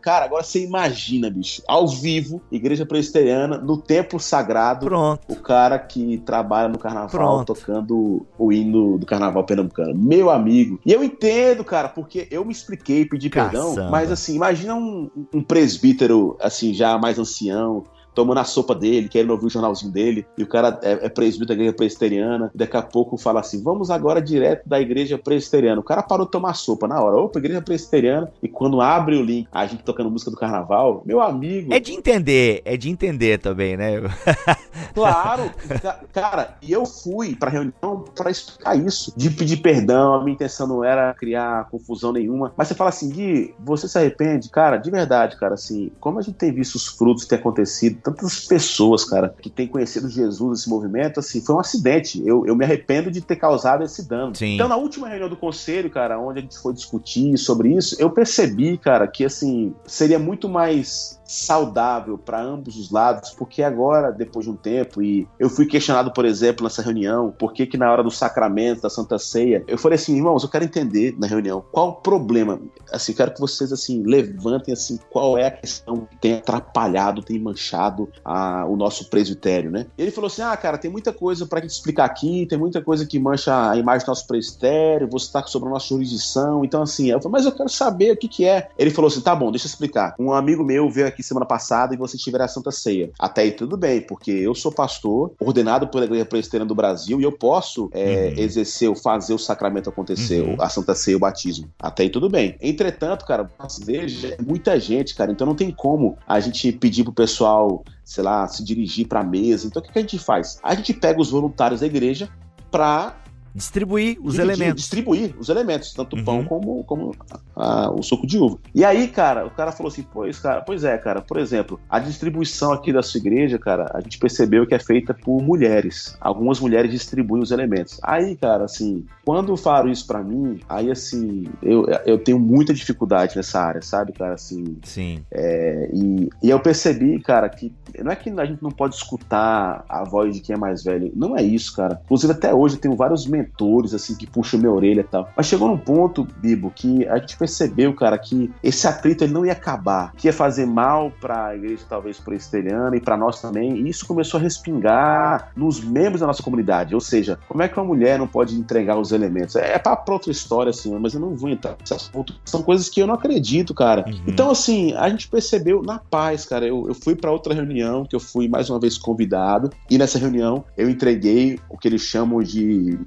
Cara, agora você imagina, bicho, ao vivo, igreja presbiteriana, no templo sagrado, Pronto. o cara que trabalha no carnaval Pronto. tocando o hino do carnaval pernambucano. Meu amigo. E eu entendo, cara, porque eu me expliquei, pedi Caçamba. perdão, mas assim, imagina um, um presbítero, assim, já mais ancião, tomando a sopa dele, querendo ouvir o jornalzinho dele, e o cara é, é presbítero da igreja presbiteriana, e daqui a pouco fala assim: vamos agora direto da igreja presbiteriana. O cara parou de tomar sopa na hora, opa, igreja presbiteriana, e quando abre o link, a gente tocando música do carnaval, meu amigo. É de entender, é de entender também, né? claro, cara, e eu fui pra reunião para explicar isso, de pedir perdão, a minha intenção não era criar confusão nenhuma, mas você fala assim, Gui, você se arrepende? Cara, de verdade, cara, assim, como a gente tem visto os frutos ter acontecido tantas pessoas, cara, que têm conhecido Jesus, esse movimento, assim, foi um acidente. Eu, eu me arrependo de ter causado esse dano. Sim. Então, na última reunião do conselho, cara, onde a gente foi discutir sobre isso, eu percebi, cara, que, assim, seria muito mais saudável para ambos os lados, porque agora, depois de um tempo, e eu fui questionado, por exemplo, nessa reunião, por que na hora do sacramento, da Santa Ceia, eu falei assim, irmãos, eu quero entender na reunião qual o problema, assim, quero que vocês, assim, levantem, assim, qual é a questão que tem atrapalhado, tem manchado a, o nosso presbitério, né? Ele falou assim, ah, cara, tem muita coisa para gente explicar aqui, tem muita coisa que mancha a imagem do nosso presbitério, você está sobre a nossa jurisdição, então, assim, eu falei, mas eu quero saber o que que é. Ele falou assim, tá bom, deixa eu explicar. Um amigo meu veio aqui aqui semana passada e você tiver a Santa Ceia. Até aí tudo bem, porque eu sou pastor, ordenado pela Igreja Presbiteriana do Brasil, e eu posso é, uhum. exercer, fazer o sacramento acontecer, uhum. a Santa Ceia, o batismo. Até aí tudo bem. Entretanto, cara, igreja é muita gente, cara, então não tem como a gente pedir pro pessoal, sei lá, se dirigir pra mesa. Então o que, que a gente faz? A gente pega os voluntários da igreja para Distribuir os Dividir, elementos. Distribuir os elementos, tanto o uhum. pão como, como a, a, o suco de uva. E aí, cara, o cara falou assim: pois, cara, pois é, cara, por exemplo, a distribuição aqui da sua igreja, cara, a gente percebeu que é feita por mulheres. Algumas mulheres distribuem os elementos. Aí, cara, assim, quando falaram isso para mim, aí, assim, eu, eu tenho muita dificuldade nessa área, sabe, cara, assim. Sim. É, e, e eu percebi, cara, que não é que a gente não pode escutar a voz de quem é mais velho. Não é isso, cara. Inclusive, até hoje eu tenho vários mentores, assim, que puxam minha orelha e tal. Mas chegou num ponto, Bibo, que a gente percebeu, cara, que esse atrito ele não ia acabar, que ia fazer mal pra igreja, talvez, presbiteriana e para nós também. E isso começou a respingar nos membros da nossa comunidade. Ou seja, como é que uma mulher não pode entregar os elementos? É, é pra outra história, assim, mas eu não vou entrar São coisas que eu não acredito, cara. Uhum. Então, assim, a gente percebeu na paz, cara. Eu, eu fui para outra reunião, que eu fui mais uma vez convidado, e nessa reunião eu entreguei o que eles chamam de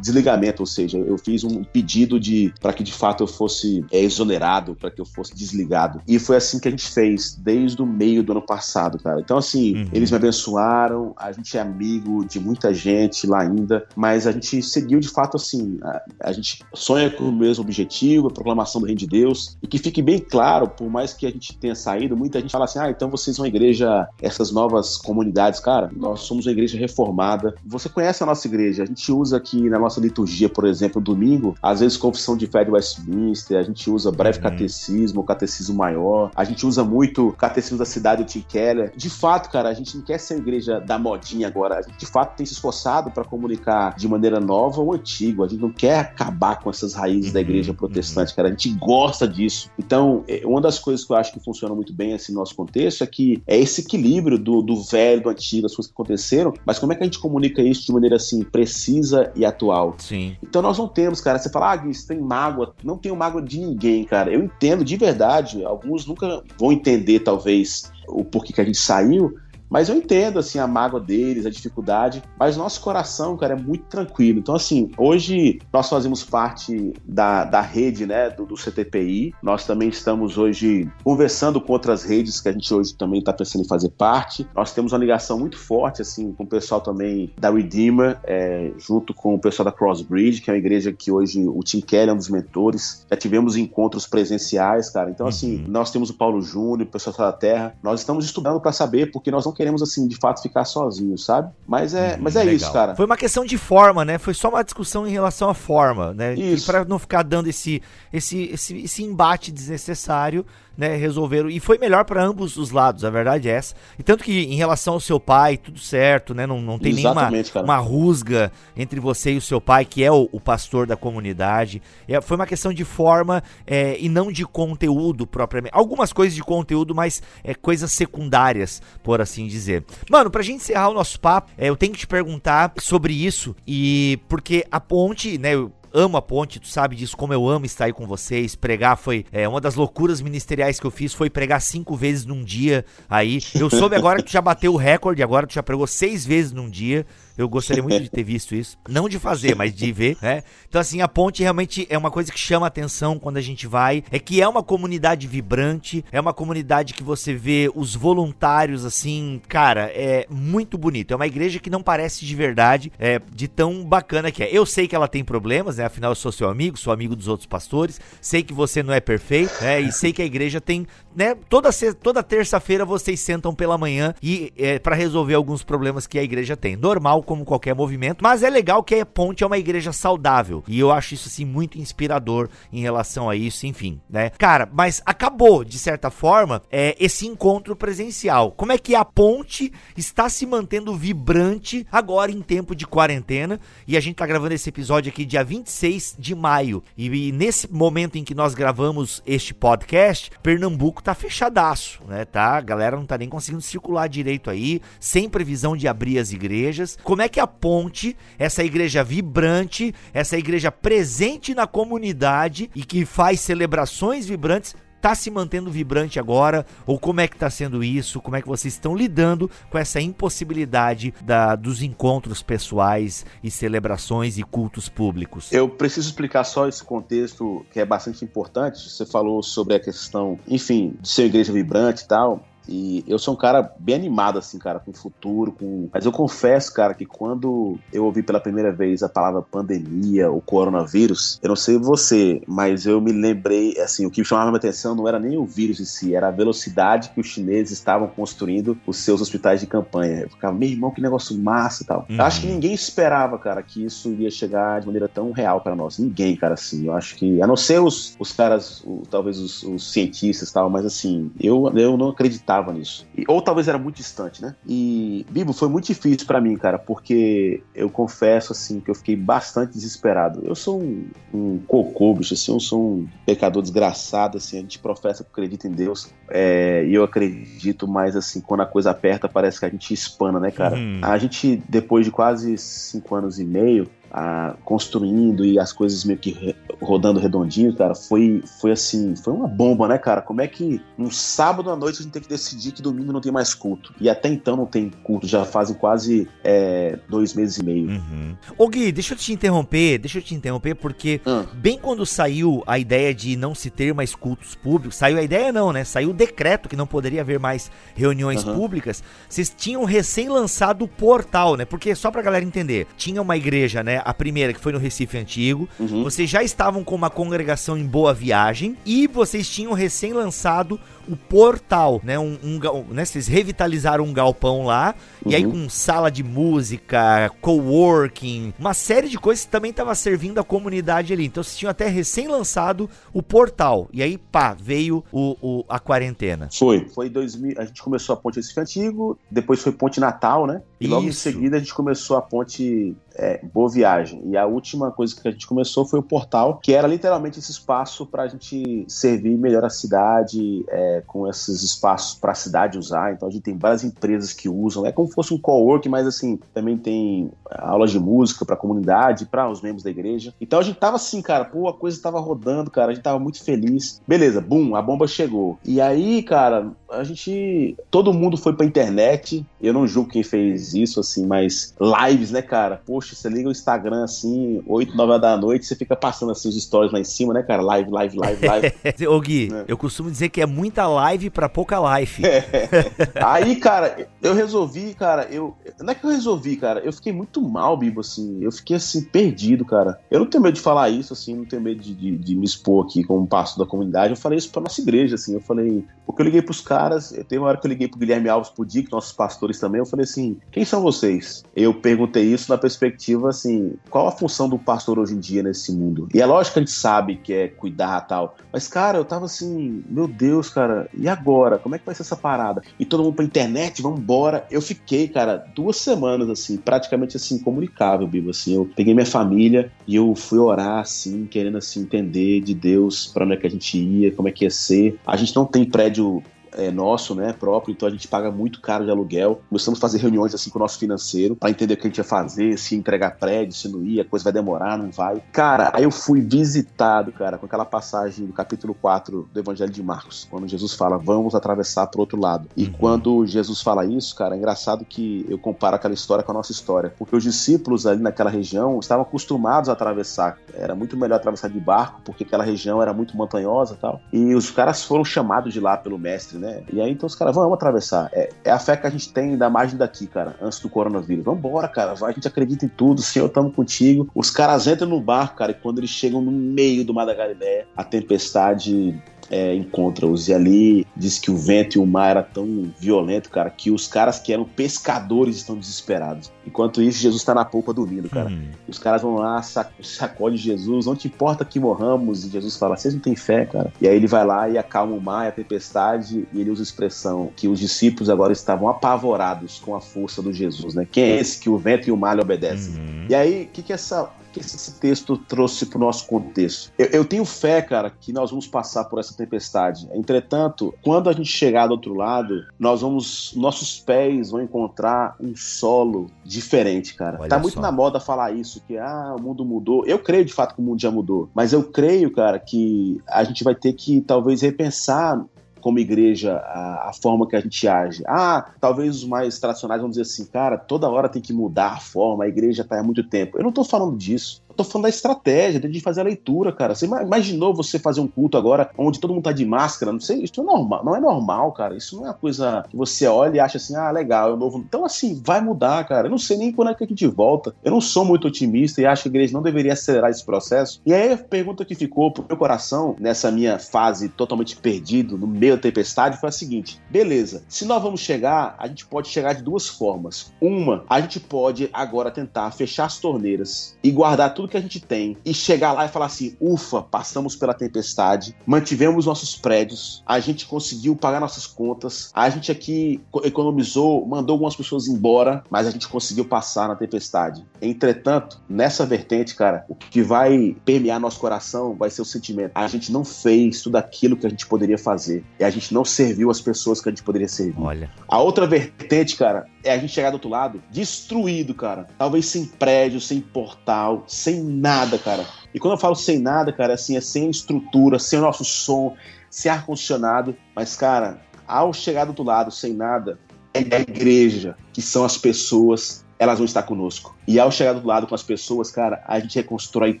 desligamento, ou seja, eu fiz um pedido de para que de fato eu fosse é, exonerado, para que eu fosse desligado. E foi assim que a gente fez desde o meio do ano passado, cara. Então assim, uhum. eles me abençoaram, a gente é amigo de muita gente lá ainda, mas a gente seguiu de fato assim, a, a gente sonha com o mesmo objetivo, a proclamação do reino de Deus, e que fique bem claro, por mais que a gente tenha saído, muita gente fala assim: "Ah, então vocês são uma igreja, essas novas comunidades, cara, nós somos uma igreja reformada. Você conhece a nossa igreja? A gente usa aqui na nossa liturgia, por exemplo, domingo, às vezes confissão de fé de Westminster, a gente usa breve uhum. catecismo, catecismo maior, a gente usa muito catecismo da cidade de Tim Keller. De fato, cara, a gente não quer ser a igreja da modinha agora. A gente, de fato, tem se esforçado para comunicar de maneira nova ou antiga. A gente não quer acabar com essas raízes da igreja uhum. protestante, cara. A gente gosta disso. Então, é, uma das coisas que eu acho que funciona muito bem assim, no nosso contexto é que é esse equilíbrio do, do velho, do antigo, as coisas que aconteceram, mas como é que a gente comunica isso de maneira assim precisa e atual? Sim. Então nós não temos, cara. Você fala, ah, Gui, tem mágoa. Não tenho mágoa de ninguém, cara. Eu entendo de verdade. Alguns nunca vão entender, talvez, o porquê que a gente saiu, mas eu entendo, assim, a mágoa deles, a dificuldade, mas nosso coração, cara, é muito tranquilo. Então, assim, hoje nós fazemos parte da, da rede, né, do, do CTPI. Nós também estamos hoje conversando com outras redes que a gente hoje também está pensando em fazer parte. Nós temos uma ligação muito forte, assim, com o pessoal também da Redeemer, é, junto com o pessoal da Crossbridge, que é uma igreja que hoje o Tim Kelly é um dos mentores. Já tivemos encontros presenciais, cara. Então, assim, uhum. nós temos o Paulo Júnior, o pessoal da Terra. Nós estamos estudando para saber, porque nós não queremos queremos, assim, de fato ficar sozinhos, sabe? Mas é, hum, mas é isso, cara. Foi uma questão de forma, né? Foi só uma discussão em relação à forma, né? Isso. E pra não ficar dando esse, esse, esse, esse embate desnecessário, né, resolveram. E foi melhor para ambos os lados, a verdade é essa. E tanto que em relação ao seu pai, tudo certo, né? Não, não tem Exatamente, nenhuma uma rusga entre você e o seu pai, que é o, o pastor da comunidade. É, foi uma questão de forma é, e não de conteúdo propriamente. Algumas coisas de conteúdo, mas é, coisas secundárias, por assim dizer. Mano, pra gente encerrar o nosso papo, é, eu tenho que te perguntar sobre isso. E porque a ponte, né? Eu, amo a ponte, tu sabe disso, como eu amo estar aí com vocês. Pregar foi é, uma das loucuras ministeriais que eu fiz, foi pregar cinco vezes num dia aí. Eu soube agora que tu já bateu o recorde, agora tu já pregou seis vezes num dia. Eu gostaria muito de ter visto isso. Não de fazer, mas de ver, né? Então, assim, a ponte realmente é uma coisa que chama atenção quando a gente vai. É que é uma comunidade vibrante, é uma comunidade que você vê os voluntários, assim, cara, é muito bonito. É uma igreja que não parece de verdade, é de tão bacana que é. Eu sei que ela tem problemas, né? Afinal, eu sou seu amigo, sou amigo dos outros pastores, sei que você não é perfeito, né? E sei que a igreja tem, né? Toda, toda terça-feira vocês sentam pela manhã e é, para resolver alguns problemas que a igreja tem. Normal, como qualquer movimento, mas é legal que a Ponte é uma igreja saudável. E eu acho isso, assim, muito inspirador em relação a isso, enfim, né? Cara, mas acabou, de certa forma, é, esse encontro presencial. Como é que a Ponte está se mantendo vibrante agora em tempo de quarentena? E a gente tá gravando esse episódio aqui dia 26 de maio. E, e nesse momento em que nós gravamos este podcast, Pernambuco tá fechadaço, né? Tá? A galera não tá nem conseguindo circular direito aí, sem previsão de abrir as igrejas. Como é que a Ponte, essa igreja vibrante, essa igreja presente na comunidade e que faz celebrações vibrantes, tá se mantendo vibrante agora? Ou como é que tá sendo isso? Como é que vocês estão lidando com essa impossibilidade da, dos encontros pessoais e celebrações e cultos públicos? Eu preciso explicar só esse contexto que é bastante importante. Você falou sobre a questão, enfim, de ser igreja vibrante e tal. E eu sou um cara bem animado, assim, cara, com o futuro, com. Mas eu confesso, cara, que quando eu ouvi pela primeira vez a palavra pandemia, o coronavírus, eu não sei você, mas eu me lembrei, assim, o que chamava minha atenção não era nem o vírus em si, era a velocidade que os chineses estavam construindo os seus hospitais de campanha. Eu ficava, meu irmão, que negócio massa e tal. Uhum. Eu acho que ninguém esperava, cara, que isso ia chegar de maneira tão real para nós. Ninguém, cara, assim. Eu acho que, a não ser os, os caras, o, talvez os, os cientistas e tal, mas assim, eu, eu não acreditava acreditava nisso. E, ou talvez era muito distante, né? E, Bibo, foi muito difícil para mim, cara, porque eu confesso, assim, que eu fiquei bastante desesperado. Eu sou um, um cocô, bicho, assim, eu sou um pecador desgraçado, assim, a gente professa que acredita em Deus, é, e eu acredito, mas, assim, quando a coisa aperta, parece que a gente espana, né, cara? Uhum. A gente, depois de quase cinco anos e meio, a, construindo e as coisas meio que rodando redondinho, cara, foi, foi assim, foi uma bomba, né, cara? Como é que um sábado à noite a gente tem que decidir que domingo não tem mais culto? E até então não tem culto, já fazem quase é, dois meses e meio. Uhum. Ô Gui, deixa eu te interromper, deixa eu te interromper, porque ah. bem quando saiu a ideia de não se ter mais cultos públicos, saiu a ideia não, né? Saiu o decreto que não poderia haver mais reuniões uhum. públicas, vocês tinham recém lançado o portal, né? Porque só pra galera entender, tinha uma igreja, né? A primeira que foi no Recife Antigo. Uhum. Vocês já estavam com uma congregação em Boa Viagem e vocês tinham recém lançado o portal, né? Um, um, né? Vocês revitalizaram um galpão lá, uhum. e aí uhum. com sala de música, coworking, uma série de coisas que também estava servindo a comunidade ali. Então vocês tinham até recém-lançado o portal. E aí, pá, veio o, o, a quarentena. Foi. Foi 2000. A gente começou a ponte Recife Antigo, depois foi Ponte Natal, né? E logo Isso. em seguida a gente começou a ponte é, Boa Viagem. E a última coisa que a gente começou foi o portal, que era literalmente esse espaço para a gente servir melhor a cidade, é, com esses espaços para a cidade usar. Então a gente tem várias empresas que usam. É como se fosse um co-work, mas assim, também tem aulas de música para a comunidade, para os membros da igreja. Então a gente tava assim, cara, pô, a coisa tava rodando, cara, a gente tava muito feliz. Beleza, bum, a bomba chegou. E aí, cara, a gente. Todo mundo foi pra internet. Eu não julgo quem fez isso, assim, mas lives, né, cara? Poxa, você liga o Instagram assim, 8, 9 da noite, você fica passando assim os stories lá em cima, né, cara? Live, live, live, live. Ô, Gui, é. eu costumo dizer que é muita live pra pouca life. É. Aí, cara, eu resolvi, cara, eu. Não é que eu resolvi, cara, eu fiquei muito mal, Bibo, assim. Eu fiquei assim, perdido, cara. Eu não tenho medo de falar isso, assim, não tenho medo de, de, de me expor aqui como pastor da comunidade. Eu falei isso pra nossa igreja, assim. Eu falei, porque eu liguei pros caras. Teve uma hora que eu liguei pro Guilherme Alves pro Dick, nossos pastores também. Eu falei assim: quem são vocês? Eu perguntei isso na perspectiva assim: qual a função do pastor hoje em dia nesse mundo? E é lógico que a gente sabe que é cuidar tal. Mas, cara, eu tava assim: meu Deus, cara, e agora? Como é que vai ser essa parada? E todo mundo pra internet, vamos embora. Eu fiquei, cara, duas semanas assim, praticamente assim, comunicável, Bibo. Assim, eu peguei minha família e eu fui orar, assim, querendo assim, entender de Deus para onde é que a gente ia, como é que ia ser. A gente não tem prédio é, nosso, né, próprio, então a gente paga muito caro de aluguel. Começamos a fazer reuniões assim com o nosso financeiro para entender o que a gente ia fazer, se ia entregar prédio, se não ia, a coisa vai demorar, não vai. Cara, aí eu fui visitado, cara, com aquela passagem do capítulo 4 do Evangelho de Marcos, quando Jesus fala, vamos atravessar pro outro lado. E uhum. quando Jesus fala isso, cara, é engraçado que eu comparo aquela história com a nossa história, porque os discípulos ali naquela região estavam acostumados a atravessar. Era muito melhor atravessar de barco, porque aquela região era muito montanhosa e tal. E os caras foram chamados de lá pelo mestre, né? E aí então os caras, vamos atravessar. É, é a fé que a gente tem da margem daqui, cara, antes do coronavírus. Vambora, cara, vai, a gente acredita em tudo, Senhor, estamos contigo. Os caras entram no barco, cara, e quando eles chegam no meio do Mar da Galileia, a tempestade é, encontra-os. E ali diz que o vento e o mar era tão violento, cara, que os caras que eram pescadores estão desesperados. Enquanto isso, Jesus está na polpa dormindo, cara. Hum. Os caras vão lá, sac sacode Jesus, não te importa que morramos. E Jesus fala: vocês não têm fé, cara. E aí ele vai lá e acalma o mar e a tempestade, e ele usa a expressão que os discípulos agora estavam apavorados com a força do Jesus, né? Quem é esse que o vento e o mar lhe obedecem? Hum. E aí, o que, que essa que esse texto trouxe para o nosso contexto? Eu, eu, tenho fé, cara, que nós vamos passar por essa tempestade. Entretanto, quando a gente chegar do outro lado, nós vamos, nossos pés vão encontrar um solo diferente, cara. Olha tá muito só. na moda falar isso, que ah, o mundo mudou. Eu creio de fato que o mundo já mudou, mas eu creio, cara, que a gente vai ter que talvez repensar como igreja a, a, forma que a gente age. Ah, talvez os mais tradicionais vão dizer assim, cara, toda hora tem que mudar a forma, a igreja está há muito tempo. Eu não estou falando disso. Tô falando da estratégia, de fazer a leitura, cara. Você imaginou você fazer um culto agora onde todo mundo tá de máscara? Não sei, isso é normal, não é normal, cara. Isso não é uma coisa que você olha e acha assim, ah, legal, é novo. Então, assim, vai mudar, cara. Eu não sei nem quando é que a gente volta. Eu não sou muito otimista e acho que a igreja não deveria acelerar esse processo. E aí a pergunta que ficou pro meu coração, nessa minha fase totalmente perdido, no meio da tempestade, foi a seguinte: beleza, se nós vamos chegar, a gente pode chegar de duas formas. Uma, a gente pode agora tentar fechar as torneiras e guardar tudo tudo que a gente tem e chegar lá e falar assim: ufa, passamos pela tempestade, mantivemos nossos prédios, a gente conseguiu pagar nossas contas, a gente aqui economizou, mandou algumas pessoas embora, mas a gente conseguiu passar na tempestade. Entretanto, nessa vertente, cara, o que vai permear nosso coração vai ser o sentimento: a gente não fez tudo aquilo que a gente poderia fazer e a gente não serviu as pessoas que a gente poderia servir. Olha. A outra vertente, cara, é a gente chegar do outro lado destruído, cara. Talvez sem prédio, sem portal, sem nada, cara. E quando eu falo sem nada, cara, assim, é sem estrutura, sem o nosso som, sem ar-condicionado. Mas, cara, ao chegar do outro lado, sem nada, é a igreja, que são as pessoas, elas vão estar conosco. E ao chegar do outro lado com as pessoas, cara, a gente reconstrói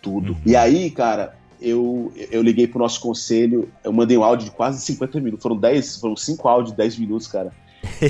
tudo. Uhum. E aí, cara, eu, eu liguei pro nosso conselho, eu mandei um áudio de quase 50 minutos. Foram 10, foram 5 áudios de 10 minutos, cara.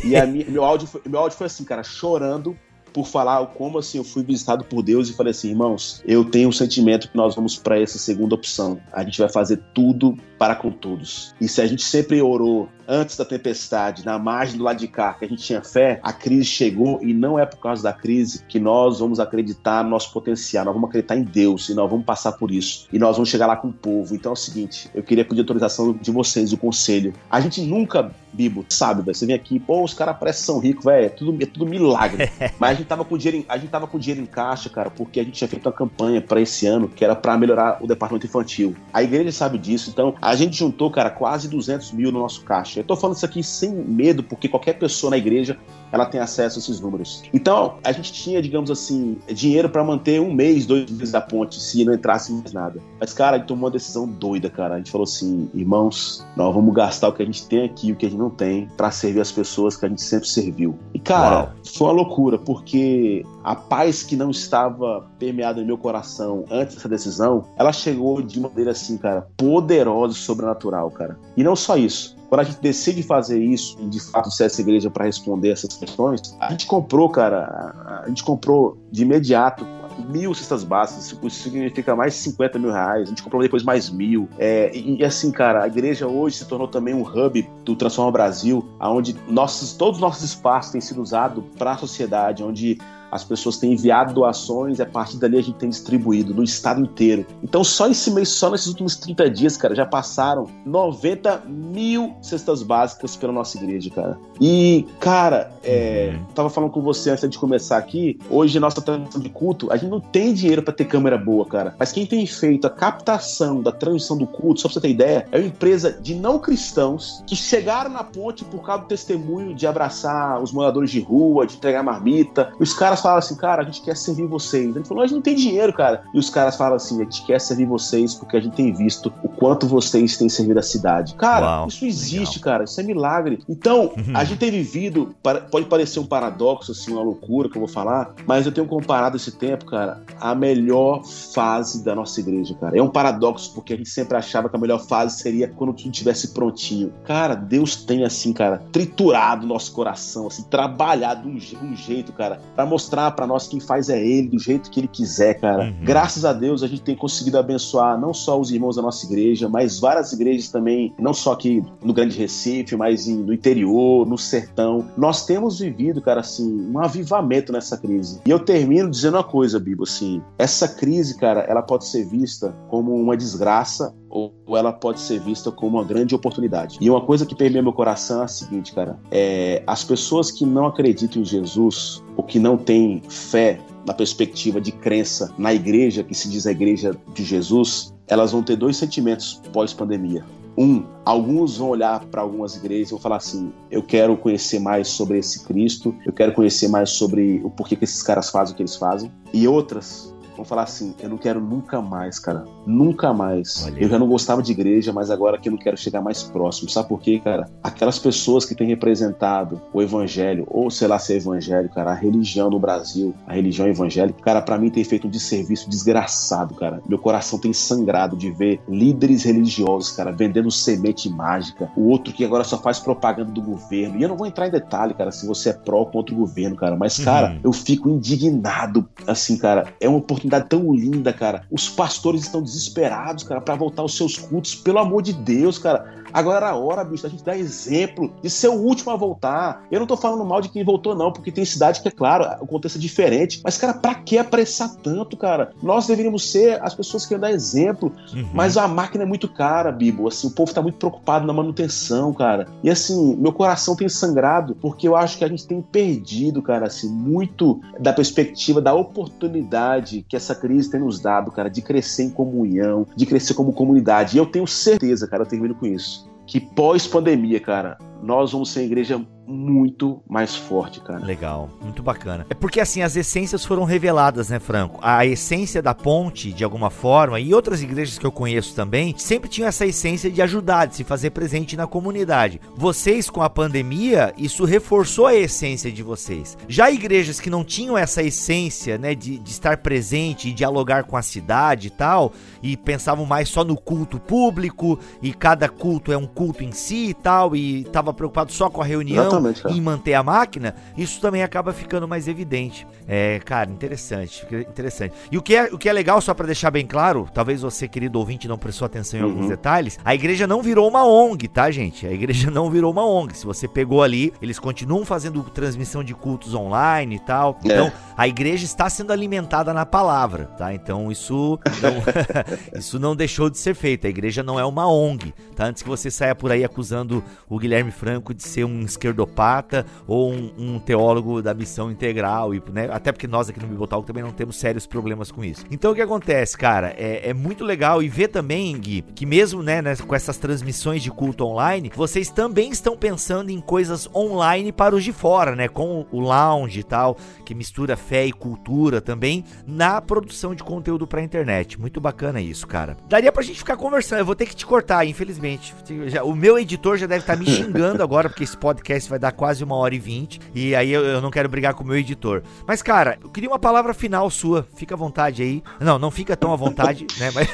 E a minha, meu, áudio foi, meu áudio foi assim, cara, chorando por falar como assim eu fui visitado por Deus e falei assim, irmãos, eu tenho um sentimento que nós vamos para essa segunda opção. A gente vai fazer tudo para com todos. E se a gente sempre orou antes da tempestade, na margem do lado de cá, que a gente tinha fé, a crise chegou e não é por causa da crise que nós vamos acreditar no nosso potencial, nós vamos acreditar em Deus e nós vamos passar por isso. E nós vamos chegar lá com o povo. Então é o seguinte, eu queria pedir autorização de vocês, do conselho. A gente nunca, Bibo, sabe, véio, você vem aqui, pô, os caras parecem são ricos, velho, é tudo, é tudo milagre. Mas a gente tava com dinheiro, em, a gente tava com dinheiro em caixa, cara, porque a gente tinha feito uma campanha para esse ano que era para melhorar o departamento infantil. A igreja sabe disso, então a gente juntou, cara, quase 200 mil no nosso caixa. Eu tô falando isso aqui sem medo, porque qualquer pessoa na igreja ela tem acesso a esses números. Então, a gente tinha, digamos assim, dinheiro para manter um mês, dois meses da ponte, se não entrasse mais nada. Mas, cara, a gente tomou uma decisão doida, cara. A gente falou assim, irmãos, nós vamos gastar o que a gente tem aqui, o que a gente não tem, para servir as pessoas que a gente sempre serviu. E, cara, Uau. foi uma loucura, porque a paz que não estava permeada no meu coração antes dessa decisão, ela chegou de maneira assim, cara, poderosa e sobrenatural, cara. E não só isso. Quando a gente decide fazer isso de fato ser essa igreja para responder essas questões, a gente comprou, cara, a gente comprou de imediato mil cestas básicas, isso significa mais de 50 mil reais. A gente comprou depois mais mil. É, e, e, assim, cara, a igreja hoje se tornou também um hub do Transforma Brasil, onde nossos, todos os nossos espaços têm sido usados para a sociedade, onde as pessoas têm enviado doações e a partir dali a gente tem distribuído no estado inteiro. Então, só esse mês, só nesses últimos 30 dias, cara, já passaram 90 mil cestas básicas pela nossa igreja, cara. E, cara, é, uhum. tava falando com você antes de começar aqui, hoje, nossa transmissão de culto, a gente não tem dinheiro para ter câmera boa, cara. Mas quem tem feito a captação da transmissão do culto, só pra você ter ideia, é uma empresa de não cristãos que chegaram na ponte por causa do testemunho de abraçar os moradores de rua, de entregar marmita. E os caras falaram assim, cara, a gente quer servir vocês. Gente falou, a gente não tem dinheiro, cara. E os caras falam assim, a gente quer servir vocês porque a gente tem visto o quanto vocês têm servido a cidade. Cara, Uau, isso existe, legal. cara. Isso é milagre. Então, uhum. a gente tem vivido, pode parecer um paradoxo, assim, uma loucura que eu vou falar, mas eu tenho comparado esse tempo, cara, a melhor fase da nossa igreja, cara. É um paradoxo porque a gente sempre achava que a melhor fase seria quando tudo estivesse prontinho. Cara, Deus tem, assim, cara, triturado nosso coração, assim, trabalhado de um, um jeito, cara, para mostrar para nós quem faz é Ele, do jeito que Ele quiser, cara. Uhum. Graças a Deus a gente tem conseguido abençoar não só os irmãos da nossa igreja, mas várias igrejas também, não só aqui no Grande Recife, mas no interior, no sertão. Nós temos vivido, cara, assim, um avivamento nessa crise. E eu termino dizendo uma coisa, Bibo, assim, essa crise, cara, ela pode ser vista como uma desgraça ou ela pode ser vista como uma grande oportunidade. E uma coisa que permeia meu coração é a seguinte, cara: é, as pessoas que não acreditam em Jesus, ou que não têm fé na perspectiva de crença na igreja, que se diz a igreja de Jesus, elas vão ter dois sentimentos pós-pandemia. Um, alguns vão olhar para algumas igrejas e vão falar assim: eu quero conhecer mais sobre esse Cristo, eu quero conhecer mais sobre o porquê que esses caras fazem o que eles fazem. E outras vão falar assim: eu não quero nunca mais, cara. Nunca mais. Olha. Eu já não gostava de igreja, mas agora que eu não quero chegar mais próximo. Sabe por quê, cara? Aquelas pessoas que têm representado o evangelho, ou sei lá se é evangelho, cara, a religião no Brasil, a religião evangélica, cara, para mim tem feito um desserviço desgraçado, cara. Meu coração tem sangrado de ver líderes religiosos, cara, vendendo semente mágica. O outro que agora só faz propaganda do governo. E eu não vou entrar em detalhe, cara, se você é pró ou contra o governo, cara. Mas, cara, uhum. eu fico indignado, assim, cara. É uma oportunidade oportunidade tão linda, cara. Os pastores estão desesperados, cara, para voltar aos seus cultos. Pelo amor de Deus, cara. Agora era a hora, bicho, da gente dar exemplo de ser o último a voltar. Eu não tô falando mal de quem voltou, não, porque tem cidade que, é claro, o contexto é diferente. Mas, cara, pra que apressar tanto, cara? Nós deveríamos ser as pessoas que querem dar exemplo. Uhum. Mas a máquina é muito cara, Bibo. Assim, o povo tá muito preocupado na manutenção, cara. E assim, meu coração tem sangrado porque eu acho que a gente tem perdido, cara, assim, muito da perspectiva da oportunidade que essa crise tem nos dado, cara, de crescer em comunhão, de crescer como comunidade. E eu tenho certeza, cara, eu termino com isso, que pós-pandemia, cara, nós vamos ser igreja muito mais forte, cara. Legal, muito bacana. É porque assim, as essências foram reveladas, né, Franco? A essência da ponte, de alguma forma, e outras igrejas que eu conheço também, sempre tinham essa essência de ajudar, de se fazer presente na comunidade. Vocês, com a pandemia, isso reforçou a essência de vocês. Já igrejas que não tinham essa essência, né, de, de estar presente e dialogar com a cidade e tal, e pensavam mais só no culto público, e cada culto é um culto em si e tal, e tava preocupado só com a reunião em manter a máquina, isso também acaba ficando mais evidente. É, cara, interessante, interessante. E o que é, o que é legal, só para deixar bem claro, talvez você, querido ouvinte, não prestou atenção em uhum. alguns detalhes, a igreja não virou uma ONG, tá, gente? A igreja não virou uma ONG. Se você pegou ali, eles continuam fazendo transmissão de cultos online e tal. É. Então, a igreja está sendo alimentada na palavra, tá? Então, isso não, isso não deixou de ser feito. A igreja não é uma ONG, tá? Antes que você saia por aí acusando o Guilherme Franco de ser um esquerdopata ou um, um teólogo da missão integral, e, né? Até porque nós aqui no Bibotalk também não temos sérios problemas com isso. Então o que acontece, cara? É, é muito legal e ver também, Gui, que mesmo né, né, com essas transmissões de culto online, vocês também estão pensando em coisas online para os de fora, né? Com o lounge e tal, que mistura fé e cultura também na produção de conteúdo para internet. Muito bacana isso, cara. Daria pra gente ficar conversando. Eu vou ter que te cortar, infelizmente. O meu editor já deve estar tá me xingando agora, porque esse podcast vai dar quase uma hora e vinte. E aí eu, eu não quero brigar com o meu editor. Mas, cara, eu queria uma palavra final sua. Fica à vontade aí. Não, não fica tão à vontade, né? Mas,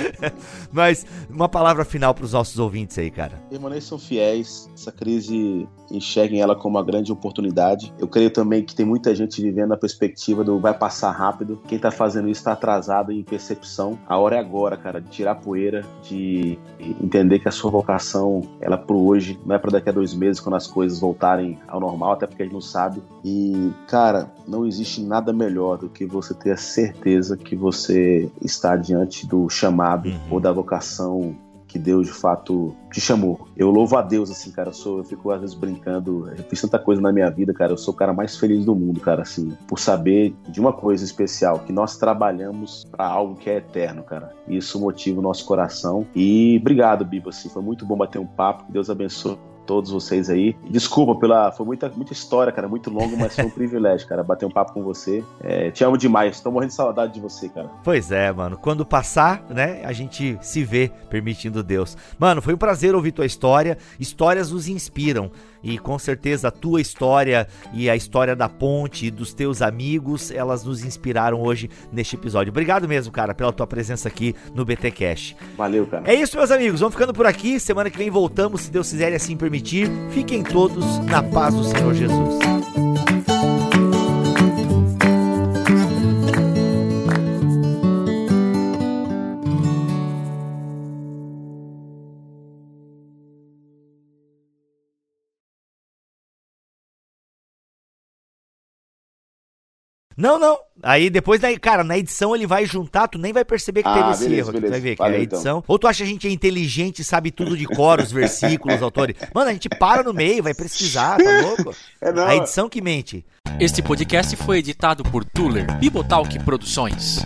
Mas uma palavra final para os nossos ouvintes aí, cara. Irmãos são fiéis. Essa crise enxerguem ela como uma grande oportunidade. Eu creio também que tem muita gente vivendo a perspectiva do vai passar rápido. Quem tá fazendo isso tá atrasado em percepção. A hora é agora, cara, de tirar a poeira, de entender que a sua vocação, ela é pro hoje, não é para daqui a dois meses quando as coisas voltarem ao normal, até porque a gente não sabe. E, cara, não existe nada melhor do que você ter a certeza que você está diante do chamado uhum. ou da vocação que Deus de fato te chamou. Eu louvo a Deus, assim, cara. Eu, sou, eu fico às vezes brincando. Eu fiz tanta coisa na minha vida, cara. Eu sou o cara mais feliz do mundo, cara, assim, por saber de uma coisa especial, que nós trabalhamos para algo que é eterno, cara. Isso motiva o nosso coração. E obrigado, Bibo, assim, foi muito bom bater um papo. Que Deus abençoe todos vocês aí. Desculpa pela. Foi muita, muita história, cara. Muito longo, mas foi um privilégio, cara, bater um papo com você. É, te amo demais. Tô morrendo de saudade de você, cara. Pois é, mano. Quando passar, né, a gente se vê, permitindo Deus. Mano, foi um prazer ouvir tua história. Histórias nos inspiram. E com certeza a tua história e a história da ponte e dos teus amigos, elas nos inspiraram hoje neste episódio. Obrigado mesmo, cara, pela tua presença aqui no BT Cash. Valeu, cara. É isso, meus amigos. Vamos ficando por aqui. Semana que vem voltamos, se Deus quiser e assim permitir. Fiquem todos na paz do Senhor Jesus. Não, não. Aí depois, daí, cara, na edição ele vai juntar, tu nem vai perceber que Ah, teve esse beleza, erro. aqui, Tu beleza. vai ver que Valeu, é a então. edição. Ou tu acha que a gente é inteligente, sabe tudo de cor, os versículos, os autores. Mano, a gente para no meio, vai pesquisar, tá louco? É, não. A edição que mente. Este podcast foi editado por Tuller Bibotalk Produções.